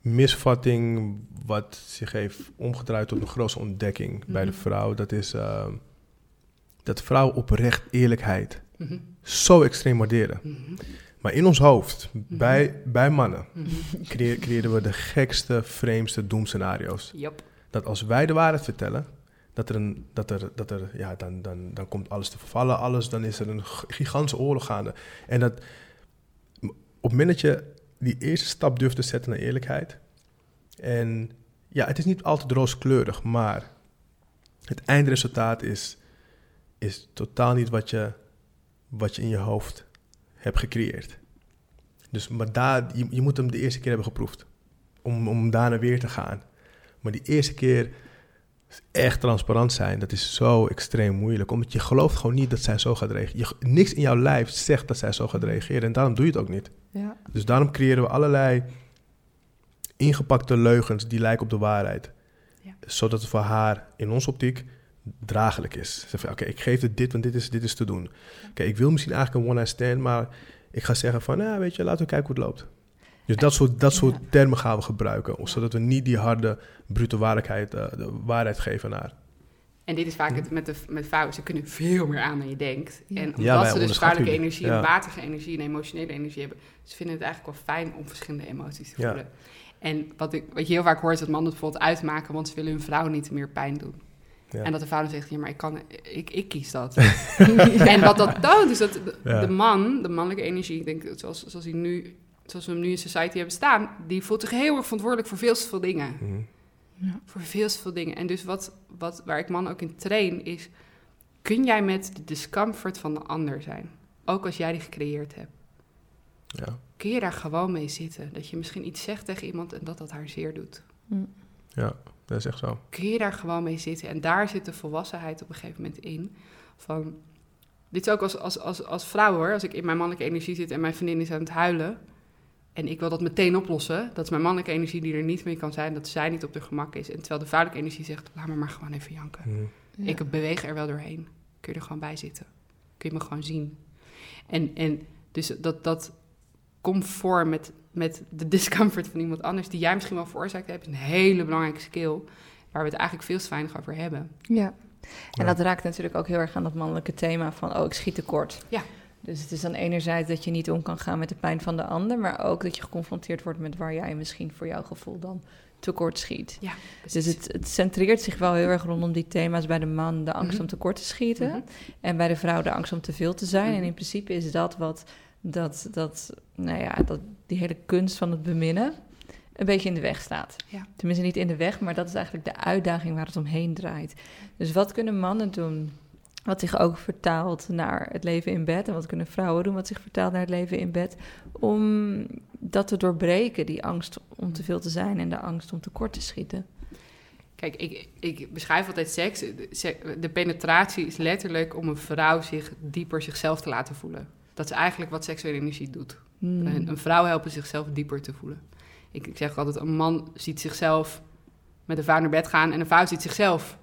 misvatting. Wat zich heeft omgedraaid tot een grootste ontdekking bij de
Mhm.
vrouw. Dat is ehm, dat vrouwen oprecht eerlijkheid
Mhm.
zo extreem waarderen.
Mhm.
Maar in ons hoofd, bij, bij mannen, [laughs] creë- creëren we de gekste, vreemdste doemscenario's.
Yep.
Dat als wij de waarheid vertellen, dat er een, dat er, dat er, ja, dan, dan, dan komt alles te vervallen, alles, dan is er een gigantische oorlog gaande. En dat, het moment dat je die eerste stap durft te zetten naar eerlijkheid, en ja, het is niet altijd rooskleurig, maar het eindresultaat is, is totaal niet wat je, wat je in je hoofd hebt gecreëerd. Dus, maar daar, je, je moet hem de eerste keer hebben geproefd, om, om daarna weer te gaan. Maar die eerste keer echt transparant zijn, dat is zo extreem moeilijk. Omdat je gelooft gewoon niet dat zij zo gaat reageren. Je, niks in jouw lijf zegt dat zij zo gaat reageren. En daarom doe je het ook niet.
Ja.
Dus daarom creëren we allerlei ingepakte leugens die lijken op de waarheid.
Ja.
Zodat het voor haar in onze optiek draaglijk is. Ze zegt van, oké, ik geef het dit, want dit is, dit is te doen. Oké, ik wil misschien eigenlijk een one-night stand, maar ik ga zeggen van, nou, weet je, laten we kijken hoe het loopt. Dus dat soort, dat soort
Ja.
termen gaan we gebruiken, zodat we niet die harde, brute waarheid, eh, de waarheid geven aan haar.
En dit is vaak het met, de, met vrouwen. Ze kunnen veel meer aan dan je denkt.
Ja.
En omdat ze dus vrouwelijke energie,
Ja.
en waterige energie en emotionele energie hebben... ze vinden het eigenlijk wel fijn om verschillende emoties te
Ja.
voelen. En wat, ik, wat je heel vaak hoort is dat mannen het bijvoorbeeld uitmaken... want ze willen hun vrouw niet meer pijn doen.
Ja.
En dat de vrouw dan zegt, ja, maar ik, kan, ik, ik kies dat. [laughs] En wat dat toont is dat de,
Ja.
de man, de mannelijke energie... ik denk zoals, zoals, hij nu, zoals we hem nu in society hebben staan... die voelt zich heel erg verantwoordelijk voor veel te veel dingen
Mhm.
Ja.
voor veel te veel dingen. En dus wat, wat, waar ik mannen ook in train is... kun jij met de discomfort van de ander zijn? Ook als jij die gecreëerd hebt.
Ja.
Kun je daar gewoon mee zitten? Dat je misschien iets zegt tegen iemand en dat dat haar zeer doet.
Mm.
Ja, dat is echt zo.
kun je daar gewoon mee zitten. En daar zit de volwassenheid op een gegeven moment in. Van, dit is ook als, als, als, als vrouw hoor. Als ik in mijn mannelijke energie zit en mijn vriendin is aan het huilen. En ik wil dat meteen oplossen. Dat is mijn mannelijke energie die er niet mee kan zijn. Dat zij niet op de gemak is. En terwijl de vrouwelijke energie zegt, laat me maar gewoon even janken.
Ja.
Ik beweeg er wel doorheen. Kun je er gewoon bij zitten. Kun je me gewoon zien. En, en dus dat, dat comfort met, met de [laughs] discomfort van iemand anders... die jij misschien wel veroorzaakt hebt... is een hele belangrijke skill... waar we het eigenlijk veel te weinig over hebben.
Ja. En
Ja.
dat raakt natuurlijk ook heel erg aan dat mannelijke thema van, oh, ik schiet tekort.
Ja.
Dus het is dan enerzijds dat je niet om kan gaan met de pijn van de ander, maar ook dat je geconfronteerd wordt met waar jij misschien voor jouw gevoel dan tekort schiet.
Ja,
Dus het, het centreert zich wel heel erg rondom die thema's bij de man, de angst
Mhm.
om tekort te schieten.
Mhm.
En bij de vrouw de angst om te veel te zijn.
Mhm.
En in principe is dat wat dat, dat, nou ja, dat die hele kunst van het beminnen een beetje in de weg staat.
Ja.
Tenminste, niet in de weg, maar dat is eigenlijk de uitdaging waar het omheen draait. Dus wat kunnen mannen doen? Wat zich ook vertaalt naar het leven in bed. En wat kunnen vrouwen doen wat zich vertaalt naar het leven in bed. Om dat te doorbreken, die angst om te veel te zijn en de angst om tekort te schieten.
Kijk, ik, ik beschrijf altijd seks. De, penetratie is letterlijk om een vrouw zich dieper zichzelf te laten voelen. Dat is eigenlijk wat seksuele energie doet.
Hmm.
Een, een vrouw helpen zichzelf dieper te voelen. Ik, ik zeg altijd, een man ziet zichzelf met een vrouw naar bed gaan... en een vrouw ziet zichzelf,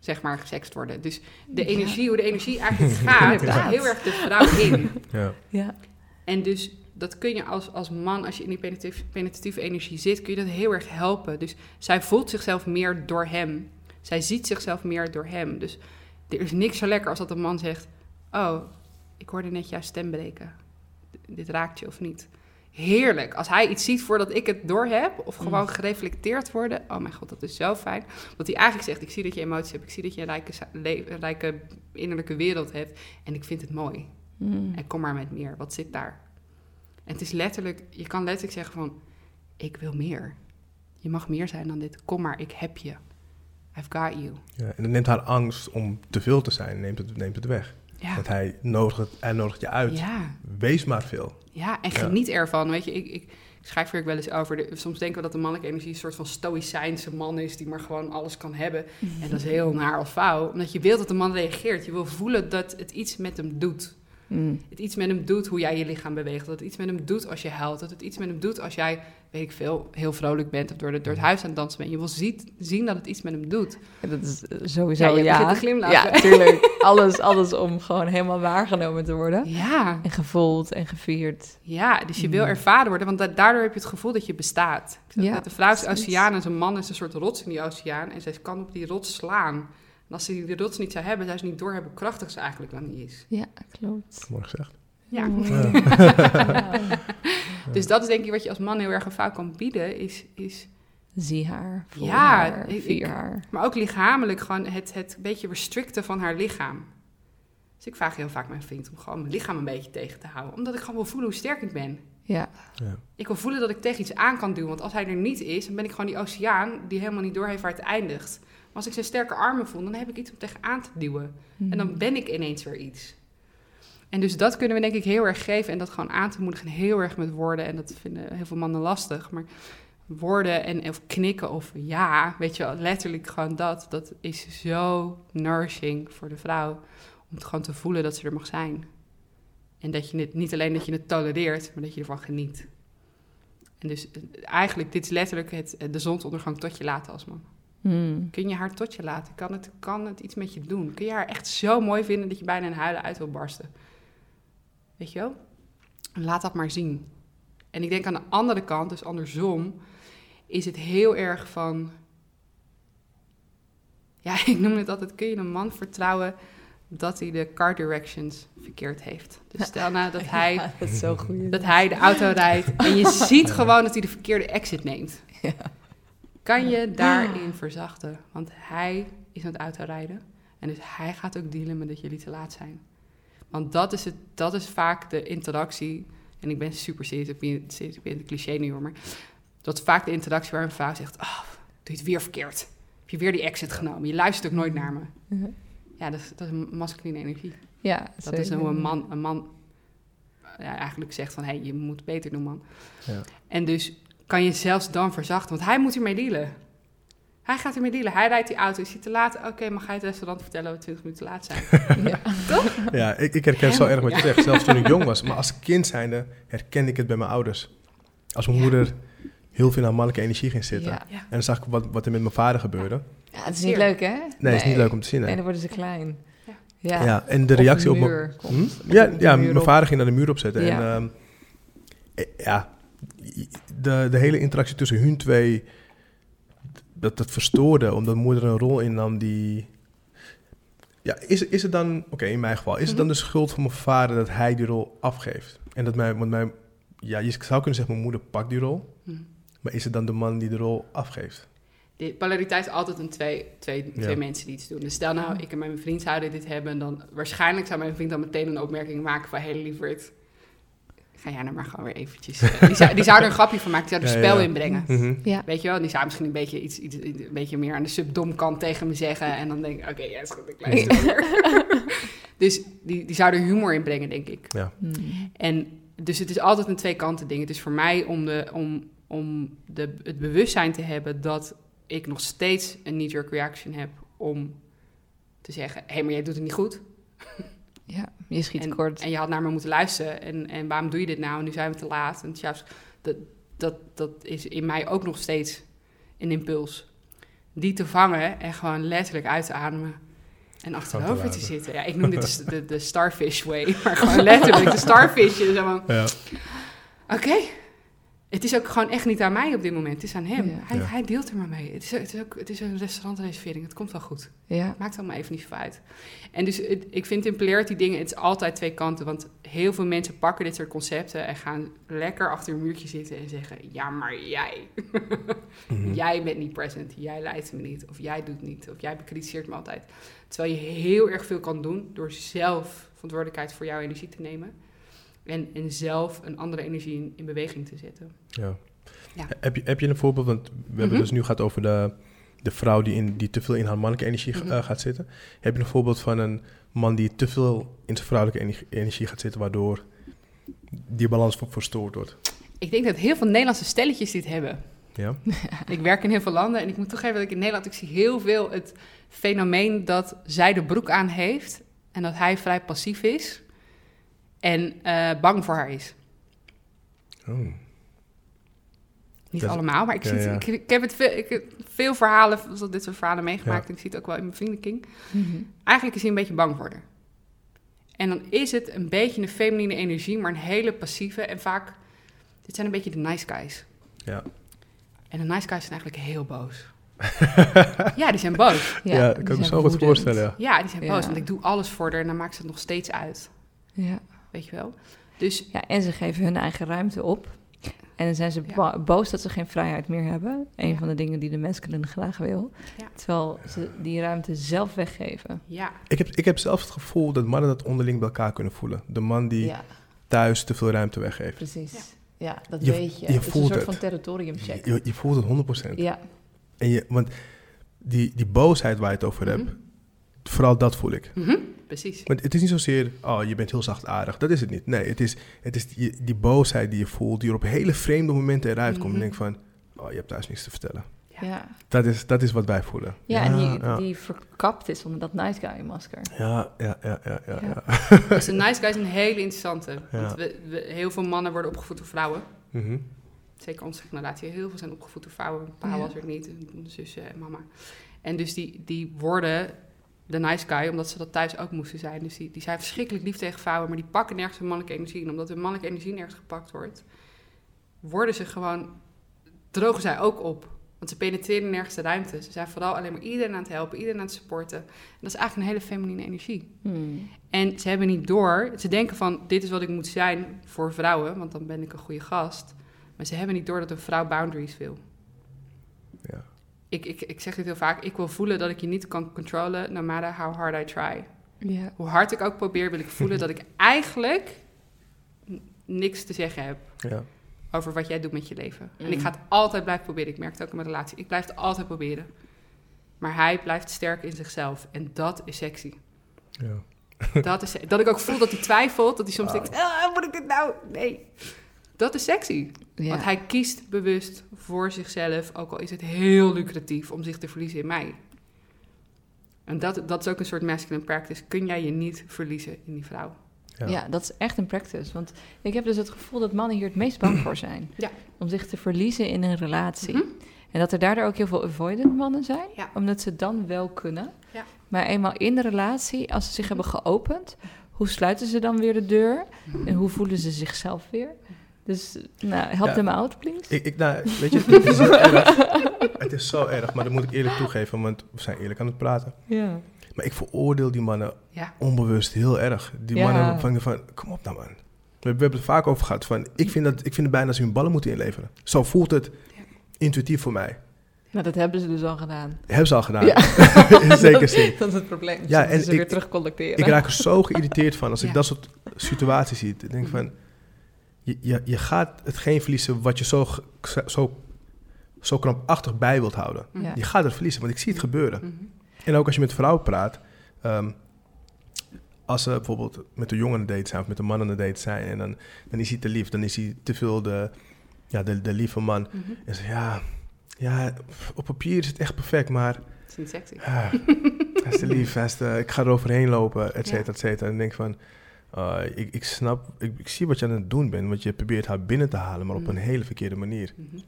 zeg maar, gesext worden. Dus de
Ja.
energie, hoe de energie eigenlijk [laughs] gaat, is
Inderdaad.
heel erg de vrouw in.
Ja.
Ja.
En dus dat kun je als, als man, als je in die penetratieve, penetratieve energie zit, kun je dat heel erg helpen. Dus zij voelt zichzelf meer door hem. Zij ziet zichzelf meer door hem. Dus er is niks zo lekker als dat een man zegt: Oh, ik hoorde net jouw stem breken. D- Dit raakt je of niet? Heerlijk. Als hij iets ziet voordat ik het door heb, of gewoon
Mm.
gereflecteerd worden. Oh mijn god, dat is zo fijn. Dat hij eigenlijk zegt: Ik zie dat je emoties hebt. Ik zie dat je een rijke, rijke innerlijke wereld hebt. En ik vind het mooi.
Hmm.
En kom maar met meer. Wat zit daar? En het is letterlijk, je kan letterlijk zeggen van, ik wil meer. Je mag meer zijn dan dit. Kom maar, ik heb je. I've got you.
Ja, en dan neemt haar angst om te veel te zijn, neemt het, neemt het weg.
Ja,
Want hij nodigt, het, hij nodigt je uit.
ja,
Wees maar veel.
ja en
Ja.
geniet ervan. Weet je, ik, ik schrijf er ook wel eens over. De- soms denken we dat de mannelijke energie een soort van stoïcijnse man is... die maar gewoon alles kan hebben. En dat is heel naar als vrouw. Omdat je wilt dat de man reageert. Je wil voelen dat het iets met hem doet.
Hmm.
het iets met hem doet hoe jij je lichaam beweegt. Dat het iets met hem doet als je huilt. Dat het iets met hem doet als jij, weet ik veel, heel vrolijk bent of door, de, door het huis aan het dansen bent. Je wil ziet, zien dat het iets met hem doet.
Ja, Dat is eh, sowieso,
Ja,
ja.
je begint te glimlachen.
Ja, tuurlijk. alles, alles om gewoon helemaal waargenomen te worden.
Ja,
En gevoeld en gevierd.
ja dus je wil
Mm.
ervaren worden, want da- daardoor heb je het gevoel dat je bestaat.
Ja,
dat de vrouw is de oceaan en zijn man is een soort rots in die oceaan. En zij kan op die rots slaan. En als ze die rots niet zou hebben, zou ze niet doorhebben hoe krachtig ze eigenlijk dan niet is.
Ja, klopt.
Mooi gezegd.
Ja.
Ja.
Dus dat is denk ik wat je als man heel erg een vrouw kan bieden, is... is
Zie haar, voel
Ja,
haar,
ik-
vier haar.
Maar ook lichamelijk gewoon het, het beetje restricten van haar lichaam. Dus ik vraag heel vaak mijn vriend om gewoon mijn lichaam een beetje tegen te houden. Omdat ik gewoon wil voelen hoe sterk ik ben.
Ja,
Ja.
Ik wil voelen dat ik tegen iets aan kan duwen. Want als hij er niet is, dan ben ik gewoon die oceaan die helemaal niet doorheeft waar het eindigt. Maar als ik zijn sterke armen voel, dan heb ik iets om tegenaan te duwen. En dan ben ik ineens weer iets. En dus dat kunnen we denk ik heel erg geven. En dat gewoon aan te moedigen heel erg met woorden. En dat vinden heel veel mannen lastig. Maar woorden en of knikken of ja, weet je wel, letterlijk gewoon dat. Dat is zo nourishing voor de vrouw. Om gewoon te voelen dat ze er mag zijn. En dat je het niet alleen dat je het tolereert, maar dat je ervan geniet. En dus eh, eigenlijk, dit is letterlijk het, de zonsondergang tot je laten als man.
Hmm.
Kun je haar tot je laten? Kan het, kan het iets met je doen? Kun je haar echt zo mooi vinden dat je bijna in huilen uit wil barsten? Weet je wel? Laat dat maar zien. En ik denk aan de andere kant, dus andersom, is het heel erg van... Ja, [laughs] ik noem het altijd, kun je een man vertrouwen dat hij de car directions verkeerd heeft? Dus stel nou dat [laughs] hij,
Ja, dat is zo goed.
dat hij de auto rijdt en je ziet gewoon dat hij de verkeerde exit neemt.
Ja.
Kan je daarin verzachten? Want hij is aan het autorijden. En dus hij gaat ook dealen met dat jullie te laat zijn. Want dat is, het, dat is vaak de interactie. En ik ben super serieus, ik ben, de cliché nu hoor. Maar dat is vaak de interactie waar een vrouw zegt... Oh, doe je het weer verkeerd? Heb je weer die exit genomen? Je luistert ook nooit naar me.
Ja.
Ja, dat is, dat is een masculine energie.
Ja,
Dat is hoe een man, een man ja, eigenlijk zegt van... hé, hey, je moet beter doen, man.
Ja.
En dus kan je zelfs dan verzachten, want hij moet hiermee dealen. Hij gaat ermee dealen. Hij rijdt die auto. Is hij te laat? Oké, mag hij het restaurant vertellen dat we 20 minuten te laat zijn? [laughs]
Ja.
Ja, ik, ik herken zo erg wat je
Ja.
zegt. Zelfs toen ik jong was. Maar als kind zijnde herkende ik het bij mijn ouders. Als mijn
Ja.
moeder heel veel aan mannelijke energie ging zitten.
Ja.
Ja.
En dan zag ik wat, wat er met mijn vader gebeurde.
Ja, het is niet leuk, hè?
Nee, het is niet leuk om te zien. Hè.
dan worden ze klein.
Ja.
Ja.
Ja, en de reactie op mijn...
muur komt.
Hm? Ja, ja mijn vader ging naar de muur opzetten.
Ja.
En ehm, eh, ja, de, de hele interactie tussen hun twee, dat, dat verstoorde, omdat moeder een rol innam die... Ja, is, is het dan, oké, in mijn geval, is het dan
Mhm.
de schuld van mijn vader dat hij die rol afgeeft? En dat mijn, want mijn, ja, je zou kunnen zeggen, mijn moeder pakt die rol,
Hm.
maar is het dan de man die de rol afgeeft?
De polariteit is altijd een twee, twee,
Ja.
twee mensen die iets doen. Dus stel nou, ik en mijn vriend zouden dit hebben... dan waarschijnlijk zou mijn vriend dan meteen een opmerking maken van... hé, lieverd, ga jij nou maar gewoon weer eventjes... eh, die, zou, die zou er een grapje van maken, die zou er
Ja,
spel
ja.
in brengen.
Mhm.
Ja.
Weet je wel, die zou misschien een beetje, iets, iets, een beetje meer aan de subdom kant tegen me zeggen. En dan denk ik, oké, ja, is goed, ik luister [laughs] dus die, die zou er humor in brengen, denk ik.
Hmm.
En dus het is altijd een twee kanten ding. Het is voor mij om, de, om, om de, het bewustzijn te hebben dat ik nog steeds een knee-jerk reaction heb om te zeggen, hé, hey, maar jij doet het niet goed.
Ja, je schiet
En,
kort.
en je had naar me moeten luisteren. En, en waarom doe je dit nou? En nu zijn we te laat. En juist, dat, dat, dat is in mij ook nog steeds een impuls. Die te vangen en gewoon letterlijk uit te ademen. En achterover te, zitten. Ja, ik noem dit de, de, de starfish way. [laughs] Maar gewoon letterlijk de starfish. En zo
Ja.
Oké. Het is ook gewoon echt niet aan mij op dit moment. Het is aan hem.
Ja.
Hij,
Ja.
hij deelt er maar mee. Het is, het is ook het is een restaurantreservering. Het komt wel goed.
Ja.
Maakt allemaal even niet zoveel uit. En dus het- ik vind in polarity dingen, het is altijd twee kanten. Want heel veel mensen pakken dit soort concepten en gaan lekker achter een muurtje zitten en zeggen: Ja, maar jij.
Mhm. [laughs]
Jij bent niet present. Jij leidt me niet. Of jij doet niet. Of jij bekritiseert me altijd. Terwijl je heel erg veel kan doen door zelf verantwoordelijkheid voor jouw energie te nemen. En, en zelf een andere energie in, in beweging te zetten.
Ja.
Ja.
Heb, je, heb je een voorbeeld? Want we hebben
Mhm.
dus nu gehad over de, de vrouw die, in, die te veel in haar mannelijke energie
Mhm.
eh, gaat zitten. Heb je een voorbeeld van een man die te veel in zijn vrouwelijke ener- energie gaat zitten, waardoor die balans ver- verstoord wordt?
Ik denk dat heel veel Nederlandse stelletjes dit hebben.
Ja? [laughs]
Ik werk in heel veel landen en ik moet toegeven dat ik in Nederland... ik zie heel veel het fenomeen dat zij de broek aan heeft... en dat hij vrij passief is en eh, bang voor haar is.
Oh.
Niet
Dat-
allemaal, maar ik,
ja,
zie het-
ja.
ik, ik heb het veel, ik heb veel verhalen, zoals dit soort verhalen meegemaakt...
Ja.
en ik zie het ook wel in mijn vriendenkring.
Mhm.
Eigenlijk is hij een beetje bang voor haar. En dan is het een beetje een feminine energie, maar een hele passieve... en vaak, dit zijn een beetje de nice guys...
Ja.
En de nice guys zijn eigenlijk heel boos. [laughs] ja, die zijn boos.
Ja,
die
ik kan me
zijn
zo goed voorstellen. Ja.
Ja, die zijn boos.
Ja.
Want ik doe alles voor haar en dan maakt ze het nog steeds uit.
Ja.
Weet je wel? Dus
ja, en ze geven hun eigen ruimte op. En dan zijn ze
Ja.
boos dat ze geen vrijheid meer hebben. Een
Ja.
van de dingen die de masculine graag wil.
Ja.
Terwijl ze die ruimte zelf weggeven.
ja,
Ik, heb, ik heb zelf het gevoel dat mannen dat onderling bij elkaar kunnen voelen. De man die
Ja,
thuis te veel ruimte weggeeft.
precies. Ja, dat
Je-
weet je.
je
het is een soort
het.
van territoriumcheck.
Je, je voelt het 100%.
Ja,
En je, want die, die boosheid waar je het over hebt,
Mhm.
vooral dat voel ik.
Mhm, precies.
Want het is niet zozeer, oh, je bent heel zachtaardig. Dat is het niet. Nee, het is, het is die, die boosheid die je voelt, die er op hele vreemde momenten eruit komt. En
Mhm.
denk van, oh, je hebt thuis niks te vertellen.
ja. ja.
Dat is, dat is wat wij voelen.
en die,
ja.
die verkapt is onder dat nice guy masker.
Ja, ja, ja, ja, ja.
Ja.
ja. [laughs]
Dus een nice guy is een hele interessante. Want
Ja.
we, we- heel veel mannen worden opgevoed door vrouwen.
Mhm.
Zeker onze generatie. Heel veel zijn opgevoed door vrouwen. Mijn pa
Ja.
was er niet. en Zussen en mama. En dus die, die worden de nice guy, omdat ze dat thuis ook moesten zijn. Dus die, die zijn verschrikkelijk lief tegen vrouwen, maar die pakken nergens hun mannelijke energie. En omdat hun mannelijke energie nergens gepakt wordt, worden ze gewoon, drogen zij ook op. Want ze penetreren nergens de ruimte. Ze zijn vooral alleen maar iedereen aan het helpen, iedereen aan het supporten. En dat is eigenlijk een hele feminine energie.
Hmm.
En ze hebben niet door. Ze denken van, dit is wat ik moet zijn voor vrouwen, want dan ben ik een goede gast. Maar ze hebben niet door dat een vrouw boundaries wil.
Ja.
Ik, ik, ik zeg dit heel vaak, ik wil voelen dat ik je niet kan controlen, no matter how hard I try.
Ja.
Hoe hard ik ook probeer, wil ik voelen dat ik eigenlijk niks te zeggen heb
ja.
over wat jij doet met je leven. En
Mm.
ik ga het altijd blijven proberen. Ik merk het ook in mijn relatie. Ik blijf het altijd proberen. Maar hij blijft sterk in zichzelf. En dat is sexy.
ja.
Dat, is, dat ik ook voel dat hij twijfelt. Dat hij soms denkt, ah, moet ik dit nou? Nee. Dat is sexy.
Ja.
Want hij kiest bewust voor zichzelf, ook al is het heel lucratief om zich te verliezen in mij. En dat, dat is ook een soort masculine practice. Kun jij je niet verliezen in die vrouw?
Ja. dat is echt een practice. Want ik heb dus het gevoel dat mannen hier het meest bang voor zijn.
Ja.
Om zich te verliezen in een relatie.
Mhm.
En dat er daardoor ook heel veel avoidant mannen zijn.
Ja.
Omdat ze dan wel kunnen.
Ja.
Maar eenmaal in de relatie, als ze zich hebben geopend... hoe sluiten ze dan weer de deur? En hoe voelen ze zichzelf weer? Dus nou, help
Ja.
them out, please.
Ik, ik, nou, weet je, het is, heel [laughs] erg. het is zo erg, maar dat moet ik eerlijk toegeven, want we zijn eerlijk aan het praten.
Ja.
Maar ik veroordeel die mannen
Ja.
onbewust heel erg. Die
Ja.
mannen van, van, kom op nou man. We, we hebben het vaak over gehad. Van, ik, vind dat, ik vind het bijna dat ze hun ballen moeten inleveren. Zo voelt het
Ja.
intuïtief voor mij.
Nou, dat hebben ze dus al gedaan.
Hebben ze al gedaan.
Ja. [laughs]
In zekere zin. [laughs]
Dat is het probleem.
Ja, en
ze
ik-
weer terugcollecteren.
Ik raak er zo geïrriteerd van als ik dat soort situaties zie. Ik denk van, je, je, je gaat hetgeen verliezen wat je zo, zo, zo krampachtig bij wilt houden.
Ja.
Je gaat het verliezen, want ik zie het gebeuren.
Mhm.
En ook als je met vrouwen praat, ehm, als ze bijvoorbeeld met de jongen de date zijn of met de man aan de date zijn, en dan, dan is hij te lief, dan is hij te veel de, ja, de, de lieve man.
Mhm.
En ze ja, ja, op papier is het echt perfect, maar
Het is niet sexy.
ah, hij is te lief, hij is te- ik ga er overheen lopen, et cetera, et cetera. En ik denk van, ah, ik, ik snap, ik, ik zie wat je aan het doen bent, want je probeert haar binnen te halen, maar op
Mhm.
een hele verkeerde manier.
Mhm.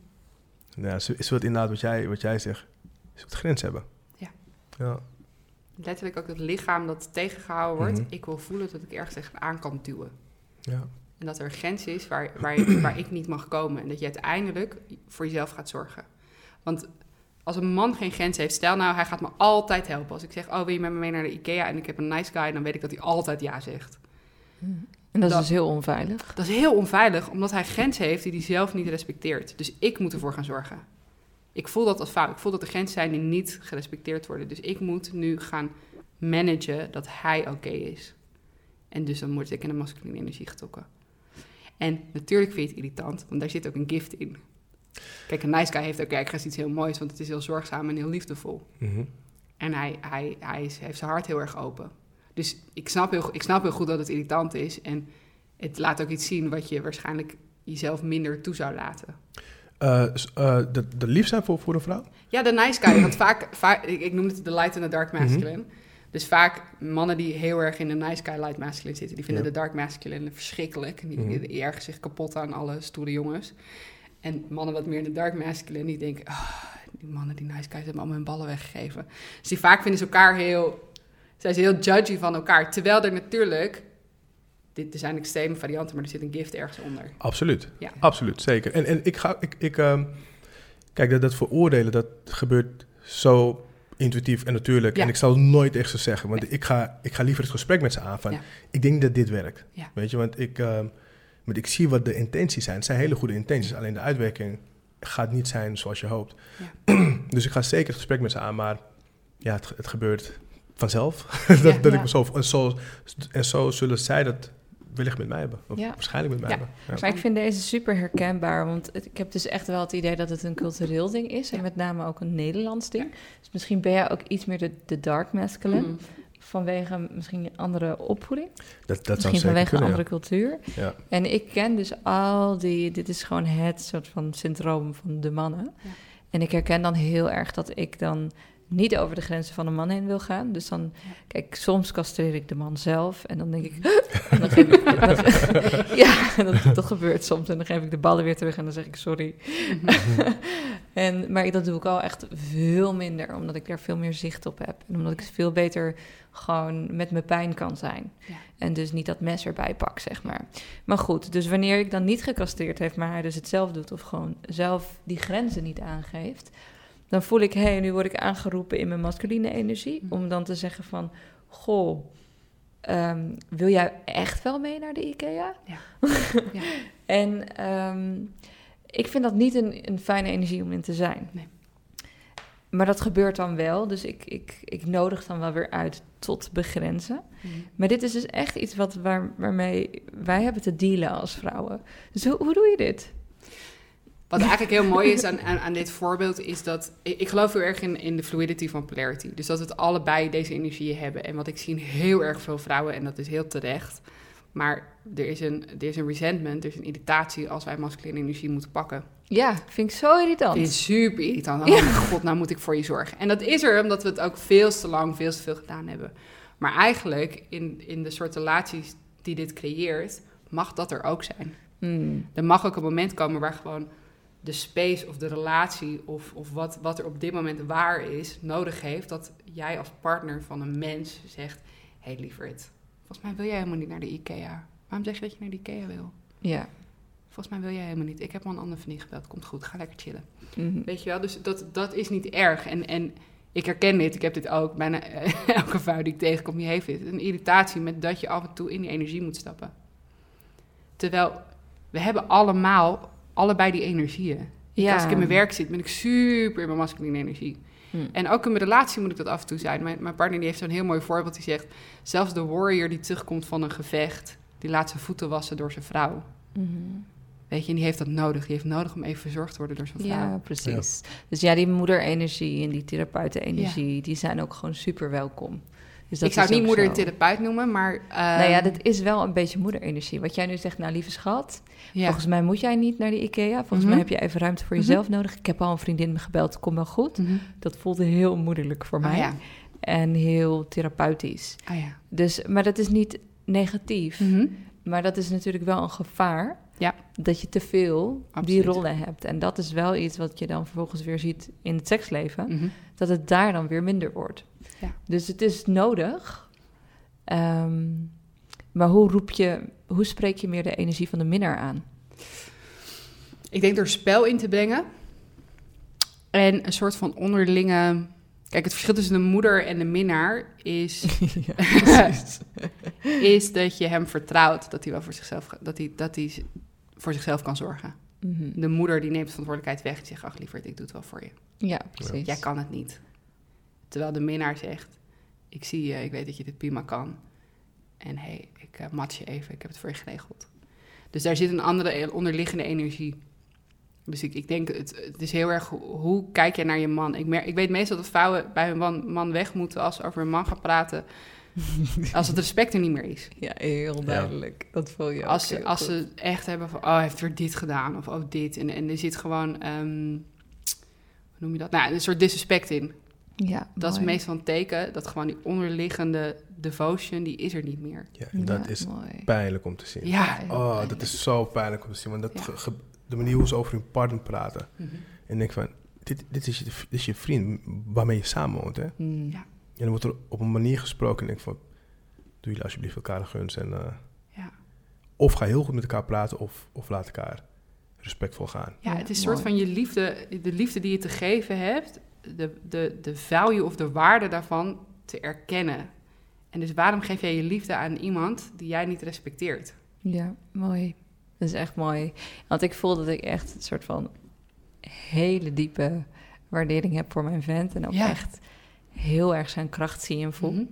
Ja, ze, is wat inderdaad wat jij, wat jij zegt, is wat grens hebben.
Ja.
Ja.
Letterlijk ook het lichaam dat tegengehouden wordt.
Mhm.
Ik wil voelen dat ik ergens echt aan kan duwen.
ja.
En dat er een grens is waar, waar, waar ik niet mag komen. En dat je uiteindelijk voor jezelf gaat zorgen. Want als een man geen grens heeft, stel nou, hij gaat me altijd helpen. Als ik zeg, oh, wil je met me mee naar de IKEA en ik heb een nice guy, dan weet ik dat hij altijd ja zegt.
En dat is
Dat-
dus heel onveilig.
Dat is heel onveilig, omdat hij grenzen heeft die hij zelf niet respecteert. Dus ik moet ervoor gaan zorgen. Ik voel dat als fout. Ik voel dat er grenzen zijn die niet gerespecteerd worden. Dus ik moet nu gaan managen dat hij oké is. En dus dan word ik in de masculine energie getrokken. En natuurlijk vind je het irritant, want daar zit ook een gift in. Kijk, een nice guy heeft ook ergens iets heel moois, want het is heel zorgzaam en heel liefdevol.
Mhm.
En hij, hij, hij is, heeft zijn hart heel erg open. Dus ik snap, heel, ik snap heel goed dat het irritant is. En het laat ook iets zien wat je waarschijnlijk jezelf minder toe zou laten.
S- eh, de, de lief zijn voor, voor een vrouw?
Ja, de nice guy. Want vaak, vaak ik, ik noem het de light en de dark masculine. Dus vaak mannen die heel erg in de nice guy light masculine zitten... die vinden
Ja.
de dark masculine verschrikkelijk. En die,
Mhm.
die ergen zich kapot aan alle stoere jongens. En mannen wat meer in de dark masculine... die denken, ah, die mannen, die nice guys hebben allemaal hun ballen weggegeven. Dus die vaak vinden ze elkaar heel... zijn ze heel judgy van elkaar. Terwijl er natuurlijk... Dit er zijn extreme varianten, maar er zit een gift ergens onder.
Absoluut.
Ja.
Absoluut, zeker. En, en ik ga, ik, ik, ehm, kijk, dat, dat veroordelen, dat gebeurt zo intuïtief en natuurlijk.
Ja.
En ik zal het nooit echt zo zeggen, want ik, ga, ik ga liever het gesprek met ze aan van,
Ja.
ik denk dat dit werkt.
Ja.
Weet je, want ik, want ik zie wat de intenties zijn. Het zijn hele goede intenties, alleen de uitwerking gaat niet zijn zoals je hoopt. [clears throat] dus ik ga zeker het gesprek met ze aan, maar ja, het, het gebeurt vanzelf. dat [laughs]
Ja.
dat
Ja.
ik me zo, en, zo, en zo zullen zij dat wellicht met mij hebben. Of
Ja.
waarschijnlijk met mij
Ja.
hebben. Ja.
Maar ik vind deze super herkenbaar, want het- ik heb dus echt wel het idee dat het een cultureel ding is. En
Ja.
met name ook een Nederlands ding. Dus misschien ben jij ook iets meer de, de dark masculine.
Mhm.
Vanwege misschien een andere opvoeding.
Dat, dat zou
misschien vanwege een andere cultuur. En ik ken dus al die... Dit is gewoon het soort van syndroom van de mannen.
Ja.
En ik herken dan heel erg dat ik dan niet over de grenzen van een man heen wil gaan. Dus dan, kijk, soms castreer ik de man zelf. En dan denk ik... [laughs] en dan geef ik dan- [laughs] ja, dat, dat gebeurt soms. En dan geef ik de ballen weer terug en dan zeg ik sorry. [laughs] en, maar dat doe ik al echt veel minder, omdat ik daar veel meer zicht op heb. En omdat ik veel beter gewoon met mijn pijn kan zijn.
Ja.
En dus niet dat mes erbij pak, zeg maar. Maar goed, dus wanneer ik dan niet gecastreerd heeft, maar hij dus het zelf doet... of gewoon zelf die grenzen niet aangeeft... dan voel ik, hé, hey, nu word ik aangeroepen in mijn masculine energie...
Mhm.
om dan te zeggen van, goh... ehm, wil jij echt wel mee naar de IKEA?
Ja. [laughs] Ja.
En ehm, ik vind dat niet een, een fijne energie om in te zijn.
Nee.
Maar dat gebeurt dan wel, dus ik, ik, ik nodig dan wel weer uit tot begrenzen.
Mhm.
Maar dit is dus echt iets wat, waar, waarmee wij hebben te dealen als vrouwen. Dus hoe, hoe doe je dit?
Wat eigenlijk heel mooi is aan, aan, aan dit voorbeeld, is dat ik, ik geloof heel erg in, in de fluidity van polarity. Dus dat het allebei deze energieën hebben. En wat ik zie in heel erg veel vrouwen, en dat is heel terecht, Maar er is, een, er is een resentment, er is een irritatie als wij masculine energie moeten pakken.
Ja, vind ik zo irritant.
Is super irritant. Oh mijn god, nou moet ik voor je zorgen. En dat is er omdat we het ook veel te lang, veel te veel gedaan hebben. Maar eigenlijk, in, in de soort relaties die dit creëert, mag dat er ook zijn.
Hmm.
Er mag ook een moment komen waar gewoon de space of de relatie of, of wat, wat er op dit moment waar is, nodig heeft dat jij als partner van een mens zegt: Hé hey, lieverd, volgens mij wil jij helemaal niet naar de IKEA. Waarom zeg je dat je naar de IKEA wil?
Ja.
Volgens mij wil jij helemaal niet. Ik heb al een andere vriendin gebeld. Komt goed, ga lekker chillen.
Mhm.
Weet je wel, dus dat, dat is niet erg. En, en ik herken dit, ik heb dit ook. Bijna eh, [laughs] elke vrouw die ik tegenkom, die heeft dit. Een irritatie met dat je af en toe in die energie moet stappen. Terwijl we hebben allemaal allebei die energieën.
Ja.
Als ik in mijn werk zit, ben ik super in mijn masculine energie.
Hmm.
En ook in mijn relatie moet ik dat af en toe zijn. Mijn, mijn partner die heeft zo'n heel mooi voorbeeld. Die zegt, zelfs de warrior die terugkomt van een gevecht... die laat zijn voeten wassen door zijn vrouw.
Mhm.
Weet je, en die heeft dat nodig. Die heeft nodig om even verzorgd te worden door zijn vrouw.
Ja, precies. Dus ja, die moederenergie en die therapeutenenergie, die zijn ook gewoon super welkom. Dus dat
ik zou het niet
ook
moeder en
zo.
therapeut noemen, maar...
Nou ja, dat is wel een beetje moederenergie. Wat jij nu zegt, nou lieve schat,
ja.
volgens mij moet jij niet naar de IKEA. Volgens
Mhm.
mij heb je even ruimte voor
Mhm.
jezelf nodig. Ik heb al een vriendin gebeld, kom wel goed.
Mhm.
Dat voelde heel moederlijk voor
Ah,
mij
ja.
en heel therapeutisch.
Ah, ja.
Dus, maar dat is niet negatief. Maar dat is natuurlijk wel een gevaar.
Ja.
Dat je te veel die rollen hebt. En dat is wel iets wat je dan vervolgens weer ziet in het seksleven.
Mhm.
Dat het daar dan weer minder wordt.
Ja.
Dus het is nodig. Ehm, maar hoe roep je, hoe spreek je meer de energie van de minnaar aan?
Ik denk door spel in te brengen. En een soort van onderlinge... Kijk, het verschil tussen de moeder en de minnaar is... [laughs] [laughs] is dat je hem vertrouwt dat hij wel voor zichzelf, dat hij, dat hij voor zichzelf kan zorgen.
Mhm.
De moeder die neemt de verantwoordelijkheid weg en zegt, ach lieverd, ik doe het wel voor je.
Ja, precies.
Jij kan het niet. Terwijl de minnaar zegt, ik zie je, ik weet dat je dit prima kan. En hé, hey, ik uh, match je even, ik heb het voor je geregeld. Dus daar zit een andere onderliggende energie. Dus ik, ik denk, het, het is heel erg, hoe, kijk je naar je man? Ik, mer, ik weet meestal dat vrouwen bij hun man, man weg moeten als ze over een man gaan praten. [laughs] als het respect er niet meer is.
Ja, heel duidelijk. Dat voel je
Als,
ook
ze,
heel
als
goed.
ze echt hebben van, oh, hij heeft weer dit gedaan. Of oh, dit. En, en er zit gewoon, ehm, hoe noem je dat? Nou, een soort disrespect in.
Ja,
Dat is meestal een teken dat gewoon die onderliggende devotion, die is er niet meer.
Ja, en dat
Ja,
is
mooi.
pijnlijk om te zien.
Ja.
Oh,
pijnlijk.
dat is zo pijnlijk om te zien. Want dat
Ja.
ge- ge- de manier hoe ze over hun partner praten.
Mhm.
En ik denk van, dit, dit, is je, dit is je vriend waarmee je samen woont. Hè?
Mm.
Ja.
En dan wordt er op een manier gesproken. En ik van, doe jullie alsjeblieft elkaar een gunst. En, eh,
Ja.
of ga heel goed met elkaar praten of, of laat elkaar respectvol gaan.
Ja, het is een soort van je liefde, de liefde die je te geven hebt, de, de, de value of de waarde daarvan te erkennen. En dus waarom geef jij je liefde aan iemand die jij niet respecteert?
Ja, mooi. Dat is echt mooi. Want ik voel dat ik echt een soort van hele diepe waardering heb voor mijn vent. En ook
Ja.
echt heel erg zijn kracht zie en voel.
Mhm.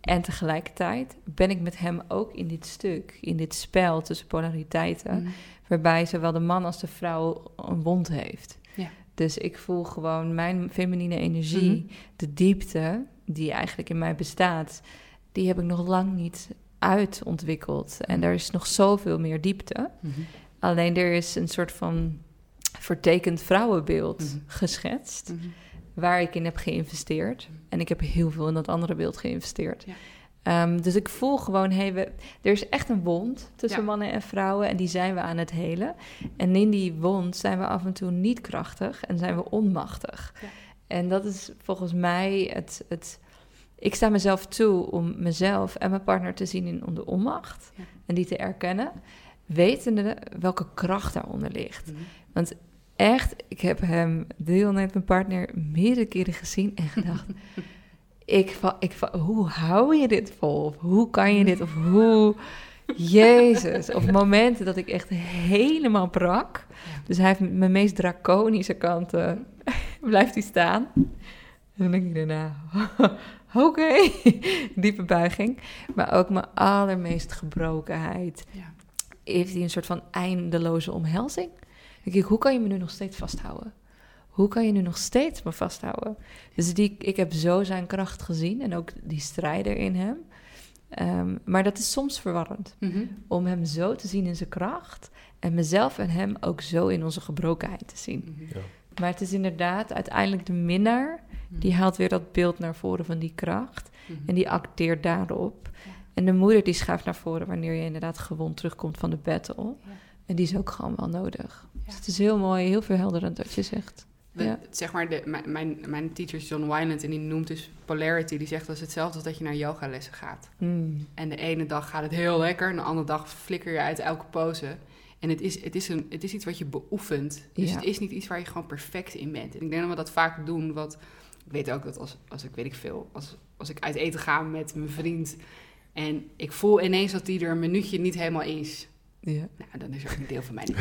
En tegelijkertijd ben ik met hem ook in dit stuk, in dit spel tussen polariteiten,
Mhm.
waarbij zowel de man als de vrouw een wond heeft.
Ja.
Dus ik voel gewoon mijn feminine energie,
Mhm.
de diepte die eigenlijk in mij bestaat, die heb ik nog lang niet uitontwikkeld. En er is nog zoveel meer diepte. Alleen er is een soort van vertekend vrouwenbeeld geschetst. Waar ik in heb geïnvesteerd. En ik heb heel veel in dat andere beeld geïnvesteerd.
Ja.
Ehm, dus ik voel gewoon, hey, we, er is echt een wond tussen
Ja.
mannen en vrouwen en die zijn we aan het helen. En in die wond zijn we af en toe niet krachtig en zijn we onmachtig.
Ja.
En dat is volgens mij het, het... Ik sta mezelf toe om mezelf en mijn partner te zien in de onmacht en die te erkennen, wetende welke kracht daaronder ligt.
Mhm.
Echt, ik heb hem, deelnemer, mijn partner, meerdere keren gezien en gedacht... [laughs] ik, ik hoe hou je dit vol? Of hoe kan je dit? Of [laughs] hoe... Jezus. Of momenten dat ik echt helemaal brak. Dus hij heeft mijn meest draconische kanten... [laughs] blijft hij staan. En dan denk ik daarna... Oké, diepe buiging. Maar ook mijn allermeest gebrokenheid.
Ja.
Heeft hij een soort van eindeloze omhelzing? Denk ik, hoe kan je me nu nog steeds vasthouden? Hoe kan je nu nog steeds me vasthouden? Dus die, ik heb zo zijn kracht gezien en ook die strijder in hem. Ehm, maar dat is soms verwarrend.
Mhm.
Om hem zo te zien in zijn kracht. En mezelf en hem ook zo in onze gebrokenheid te zien.
Mhm.
Ja.
Maar het is inderdaad uiteindelijk de minnaar. Die haalt weer dat beeld naar voren van die kracht.
Mhm.
En die acteert daarop.
Ja.
En de moeder die schuift naar voren wanneer je inderdaad gewond terugkomt van de battle.
Ja.
En die is ook gewoon wel nodig.
Ja.
Dus het is heel mooi, heel verhelderend wat je zegt. Ja.
Zeg maar, de, mijn, mijn, mijn teacher is John Wyland en die noemt dus polarity. Die zegt dat is hetzelfde als dat je naar yogalessen gaat.
Mm.
En de ene dag gaat het heel lekker, en de andere dag flikker je uit elke pose. En het is, het is, een, het is iets wat je beoefent. Dus
Ja.
het is niet iets waar je gewoon perfect in bent. En ik denk dat we dat vaak doen. Want ik weet ook dat als, als ik weet ik veel, als, als ik uit eten ga met mijn vriend. En ik voel ineens dat die er een minuutje niet helemaal is.
Ja.
Nou, dan is er ook een deel van mij niet.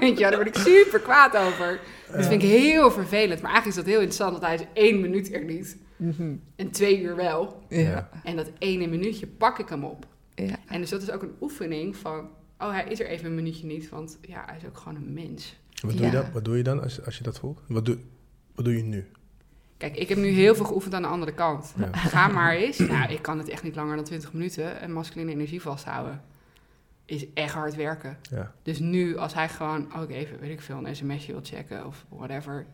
Weet je, daar word ik super kwaad over. Dat vind ik heel vervelend. Maar eigenlijk is dat heel interessant, dat hij is één minuut er niet.
Mhm.
En twee uur wel.
ja.
En dat ene minuutje pak ik hem op.
ja.
En dus dat is ook een oefening van... Oh, hij is er even een minuutje niet, want ja, hij is ook gewoon een mens.
Wat doe,
Ja.
je dan, wat doe je dan als, als je dat voelt? Wat doe, wat doe je nu?
Kijk, ik heb nu heel veel geoefend aan de andere kant.
Ja.
Ga maar eens. Nou, ik kan het echt niet langer dan 20 minuten. En masculine energie vasthouden is echt hard werken.
Ja.
Dus nu, als hij gewoon ook even, weet ik veel, een sms'je wil checken of whatever,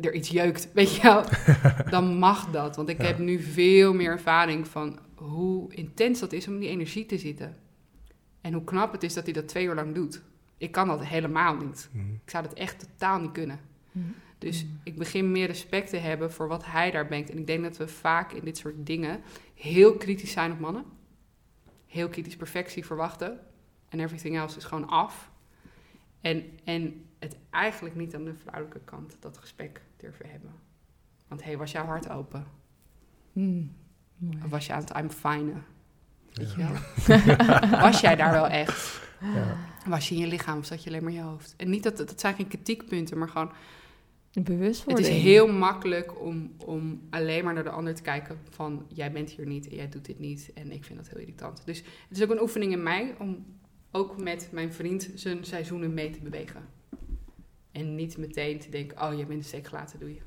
er iets jeukt, weet je wel, [laughs] dan mag dat. Want ik
Ja.
heb nu veel meer ervaring van hoe intens dat is om in die energie te zitten. En hoe knap het is dat hij dat twee uur lang doet. Ik kan dat helemaal niet.
Mhm.
Ik zou dat echt totaal niet kunnen.
Mhm.
Dus ik begin meer respect te hebben voor wat hij daar brengt. En ik denk dat we vaak in dit soort dingen heel kritisch zijn op mannen. Heel kritisch perfectie verwachten. En everything else is gewoon af. En, en het eigenlijk niet aan de vrouwelijke kant dat gesprek durven hebben. Want hé, hey, was jouw hart open?
Mm. Mooi.
Of was je aan het I'm fine? Weet je
Ja.
wel? [laughs] was jij daar wel echt?
Ja.
Was je in je lichaam of zat je alleen maar in je hoofd? En niet dat, dat zijn geen kritiekpunten, maar gewoon Het is heel makkelijk om, om alleen maar naar de ander te kijken van jij bent hier niet en jij doet dit niet en ik vind dat heel irritant. Dus het is ook een oefening in mij om ook met mijn vriend zijn seizoenen mee te bewegen. En niet meteen te denken, oh jij bent de steek gelaten, doe je.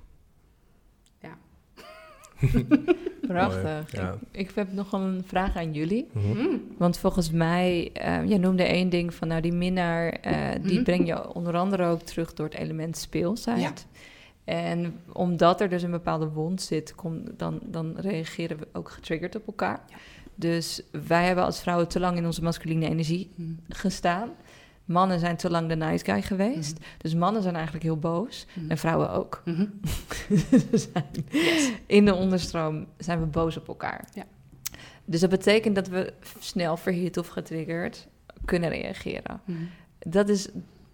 [laughs]
Prachtig.
Ja.
Ik, ik heb nog een vraag aan jullie.
Mhm.
Mm.
Want volgens mij, eh jij noemde één ding van, nou die minnaar, eh, die
Mhm.
breng je onder andere ook terug door het element speelsheid. En omdat er dus een bepaalde wond zit, kom, dan, dan reageren we ook getriggerd op elkaar.
Ja.
Dus wij hebben als vrouwen te lang in onze masculine energie
Mm.
gestaan. Mannen zijn te lang de nice guy geweest. Dus mannen zijn eigenlijk heel boos.
Mhm.
En vrouwen ook.
Mhm. [laughs]
We zijn-
Yes.
in de onderstroom zijn we boos op elkaar.
Ja.
Dus dat betekent dat we snel verhit of getriggerd kunnen reageren.
Mhm.
Dat is,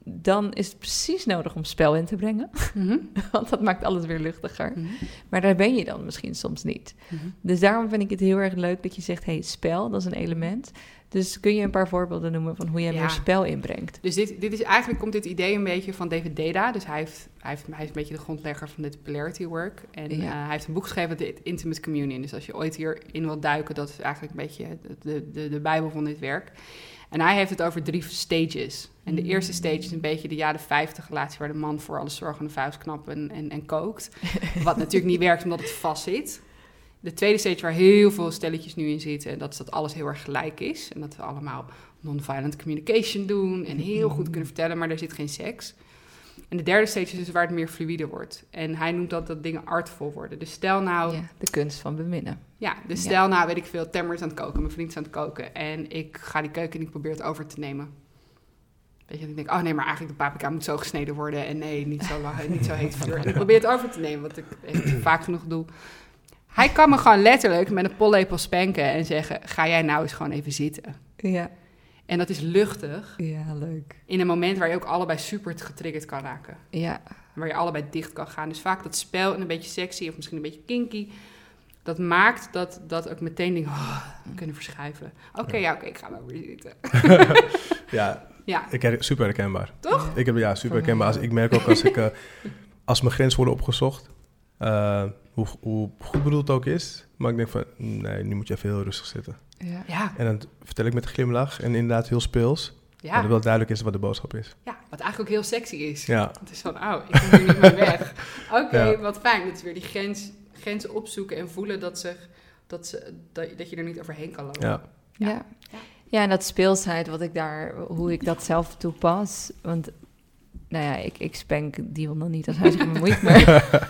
dan is het precies nodig om spel in te brengen.
Mhm. [laughs]
Want dat maakt alles weer luchtiger.
Mhm.
Maar daar ben je dan misschien soms niet.
Mhm.
Dus daarom vind ik het heel erg leuk dat je zegt... hey, spel, dat is een element. Dus kun je een paar voorbeelden noemen van hoe jij
Ja.
meer spel inbrengt?
Dus dit, dit is eigenlijk komt dit idee een beetje van David Deda. Dus hij, heeft, hij, heeft, hij is een beetje de grondlegger van dit polarity work. En
Ja.
eh, hij heeft een boek geschreven, The Intimate Communion. Dus als je ooit hierin wilt duiken, dat is eigenlijk een beetje de, de, de bijbel van dit werk. En hij heeft het over drie stages. En de
Mm.
eerste stage is een beetje de jaren 50 relatie... waar de man voor alles zorgt en de vuist knapt en, en, en kookt. [laughs] Wat natuurlijk niet werkt omdat het vast zit. De tweede stage waar heel veel stelletjes nu in zitten... en dat is dat alles heel erg gelijk is. En dat we allemaal non-violent communication doen... en heel goed kunnen vertellen, maar er zit geen seks. En de derde stage is dus waar het meer fluïde wordt. En hij noemt dat dat dingen artful worden. Dus stel nou...
Ja, de kunst van beminnen.
Ja, dus stel nou, weet ik veel, Tammer is aan het koken, mijn vriend is aan het koken... en ik ga die keuken en ik probeer het over te nemen. Weet je, en ik denk, oh nee, maar eigenlijk de paprika moet zo gesneden worden... en nee, niet zo, lang, [laughs] niet zo heet. En ik probeer het over te nemen, wat ik vaak genoeg doe. Hij kan me gewoon letterlijk met een pollepel spanken en zeggen... ga jij nou eens gewoon even zitten.
Ja,
En dat is luchtig,
ja leuk.
in een moment waar je ook allebei super getriggerd kan raken.
Ja,
Waar je allebei dicht kan gaan. Dus vaak dat spel en een beetje sexy of misschien een beetje kinky. Dat maakt dat, dat ook meteen dingen oh, kunnen verschuiven. Oké, ja, oké, ik ga maar weer zitten. [laughs]
Ja,
Ja,
ik her, super herkenbaar.
toch?
Ik heb ja, super herkenbaar. Als, ik merk ook als ik [laughs] eh, als mijn grens worden opgezocht, eh, hoe, hoe goed bedoeld het ook is, maar ik denk van nee, nu moet je even heel rustig zitten.
ja.
Ja,
En dan vertel ik met een glimlach en inderdaad heel speels, maar
ja,
dat wel duidelijk is wat de boodschap is.
ja, wat eigenlijk ook heel sexy is.
Ja,
Het is van, oh, ik kom hier niet meer weg. [laughs] Oké,
Ja.
wat fijn. Dat is weer die grens, grens opzoeken en voelen dat, zich, dat, ze, dat, dat je er niet overheen kan lopen.
Ja.
Ja.
Ja.
ja. Ja, en dat speelsheid, wat ik daar, hoe ik dat zelf toepas. Want, nou ja, ik, ik spank Dion dan niet als hij zich bemoeit, maar [laughs]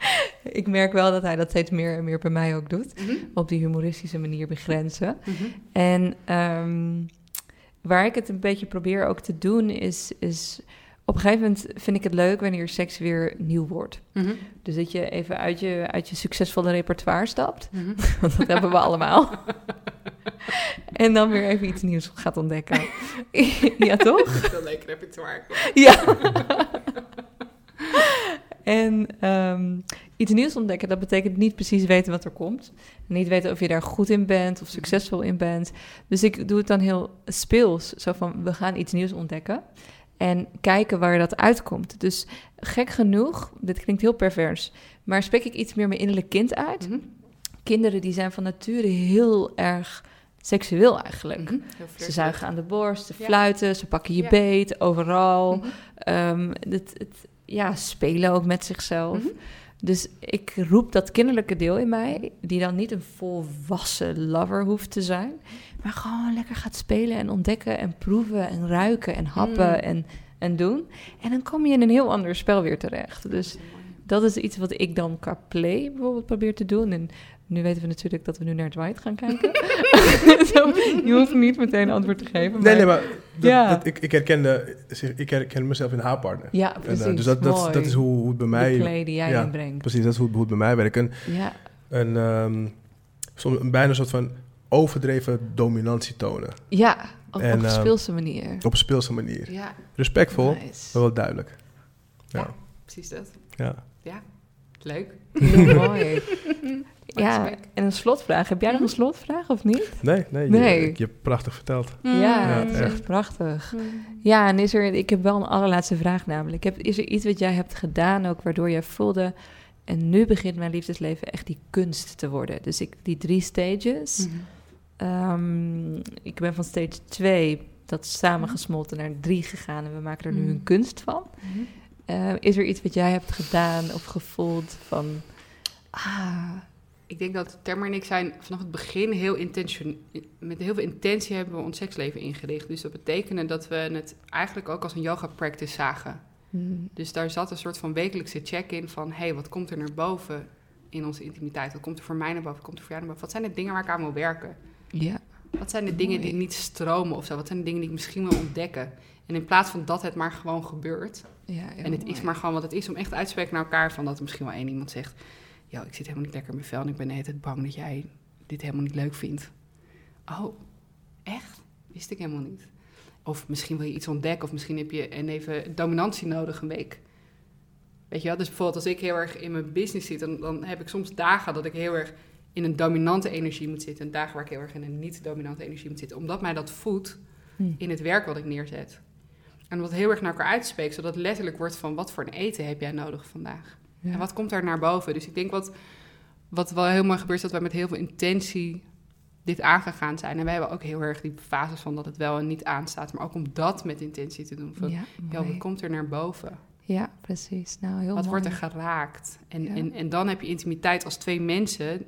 [laughs] ik merk wel dat hij dat steeds meer en meer bij mij ook doet.
Mhm.
Op die humoristische manier begrenzen.
Mhm.
En ehm, waar ik het een beetje probeer ook te doen, is, is op een gegeven moment vind ik het leuk wanneer seks weer nieuw wordt.
Mhm.
Dus dat je even uit je, uit je succesvolle repertoire stapt. [laughs] Want dat hebben we allemaal. [laughs] en dan weer even iets nieuws gaat ontdekken. [laughs] ja, toch?
Veel leuk repertoire.
Ja. en ehm, iets nieuws ontdekken, dat betekent niet precies weten wat er komt. Niet weten of je daar goed in bent of succesvol in bent. Dus ik doe het dan heel speels. Zo van, we gaan iets nieuws ontdekken. En kijken waar dat uitkomt. Dus gek genoeg, dit klinkt heel pervers... maar spreek ik iets meer mijn innerlijk kind uit.
Mhm.
Kinderen die zijn van nature heel erg seksueel eigenlijk.
Mhm.
Ze zuigen aan de borst, ze
Ja.
fluiten, ze pakken je
Ja.
beet, overal.
Mhm.
Ehm, het, het, ja, spelen ook met zichzelf. Dus ik roep dat kinderlijke deel in mij, die dan niet een volwassen lover hoeft te zijn, maar gewoon lekker gaat spelen en ontdekken en proeven en ruiken en happen
Mm.
en, en doen. En dan kom je in een heel ander spel weer terecht. Dus dat is iets wat ik dan qua play bijvoorbeeld probeer te doen. En nu weten we natuurlijk dat we nu naar Dwight gaan kijken. [laughs] Zo, je hoeft niet meteen antwoord te geven.
Nee, nee, maar dat,
Ja.
dat, ik, ik, herkende, ik herken mezelf in haar partner.
Ja,
En,
precies.
eh, dus dat, dat, dat is hoe, hoe het bij mij...
De play die jij
ja,
inbrengt.
Precies, dat is hoe, het- hoe het bij mij werkt. En,
Ja,
en ehm, soms bijna een soort van overdreven dominantie tonen.
ja op,
En,
op een
ehm,
speelse manier.
Op een speelse manier.
Ja,
Respectvol,
Nice.
maar wel duidelijk. Ja,
precies dat.
ja.
Leuk. [laughs]
Heel mooi. Ja, en een slotvraag. Heb jij nog een slotvraag of niet?
Nee, nee, Je,
Nee.
je hebt prachtig verteld.
Ja,
Ja,
is
echt.
echt prachtig. Ja, en is er, ik heb wel een allerlaatste vraag namelijk. Heb, is er iets wat jij hebt gedaan ook waardoor je voelde... en nu begint mijn liefdesleven echt die kunst te worden. Dus ik, die drie stages.
Mhm.
Ehm, ik ben van stage 2, dat is samengesmolten, naar 3 gegaan... en we maken er nu
Mhm.
een kunst van.
Mhm.
Eh, is er iets wat jij hebt gedaan of gevoeld van... Ah,
Ik denk dat Termer en ik zijn vanaf het begin heel intention, met heel veel intentie hebben we ons seksleven ingericht. Dus dat betekende dat we het eigenlijk ook als een yoga practice zagen.
hmm,
Dus daar zat een soort van wekelijkse check-in van... hé, hey, wat komt er naar boven in onze intimiteit? Wat komt er voor mij naar boven? Wat komt er voor jou naar boven? Wat zijn de dingen waar ik aan wil werken?
ja,
Wat zijn de dingen die niet stromen of zo? Wat zijn de dingen die ik misschien wil ontdekken? En in plaats van dat het maar gewoon gebeurt...
ja,
en het is maar gewoon wat het is... om echt uit te spreken naar elkaar van dat er misschien wel één iemand zegt... yo, ik zit helemaal niet lekker in mijn vel... en ik ben de hele tijd bang dat jij dit helemaal niet leuk vindt. Oh, echt? Wist ik helemaal niet. Of misschien wil je iets ontdekken... of misschien heb je een even dominantie nodig een week... Weet je wel, dus bijvoorbeeld als ik heel erg in mijn business zit, dan, dan heb ik soms dagen dat ik heel erg in een dominante energie moet zitten. En dagen waar ik heel erg in een niet-dominante energie moet zitten. Omdat mij dat voedt
Hm.
in het werk wat ik neerzet. En dat heel erg naar elkaar uit te spreken, zodat het letterlijk wordt van wat voor een eten heb jij nodig vandaag?
Ja.
En wat komt er naar boven? Dus ik denk wat, wat wel heel mooi gebeurt, is dat wij met heel veel intentie dit aangegaan zijn. En wij hebben ook heel erg die fases van dat het wel en niet aanstaat. Maar ook om dat met intentie te doen. Van,
Ja,
wat komt er naar boven?
ja, precies. Nou, heel
Wat
mooi.
wordt er geraakt? En,
Ja.
en, en dan heb je intimiteit als twee mensen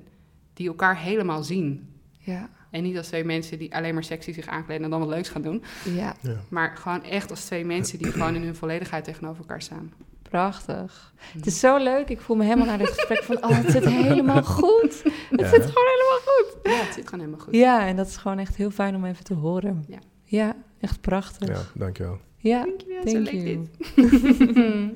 die elkaar helemaal zien.
Ja,
En niet als twee mensen die alleen maar sexy zich aankleden en dan wat leuks gaan doen.
ja,
Ja.
Maar gewoon echt als twee mensen die gewoon in hun volledigheid tegenover elkaar staan.
Prachtig. Het is zo leuk. Ik voel me helemaal naar dit gesprek van... oh, het zit helemaal [laughs] goed. Het
Ja,
zit gewoon helemaal goed.
Ja, het zit gewoon helemaal goed.
Ja, en dat is gewoon echt heel fijn om even te horen.
Ja.
Ja, echt prachtig.
Ja, dankjewel.
Ja,
Dankjewel,
thank
zo leuk
you.
dit.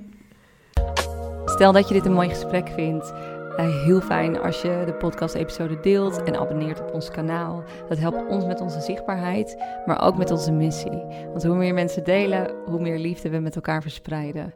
[laughs]
Stel dat je dit een mooi gesprek vindt. eh, heel fijn als je de podcast-episode deelt en abonneert op ons kanaal. Dat helpt ons met onze zichtbaarheid, maar ook met onze missie. Want hoe meer mensen delen, hoe meer liefde we met elkaar verspreiden.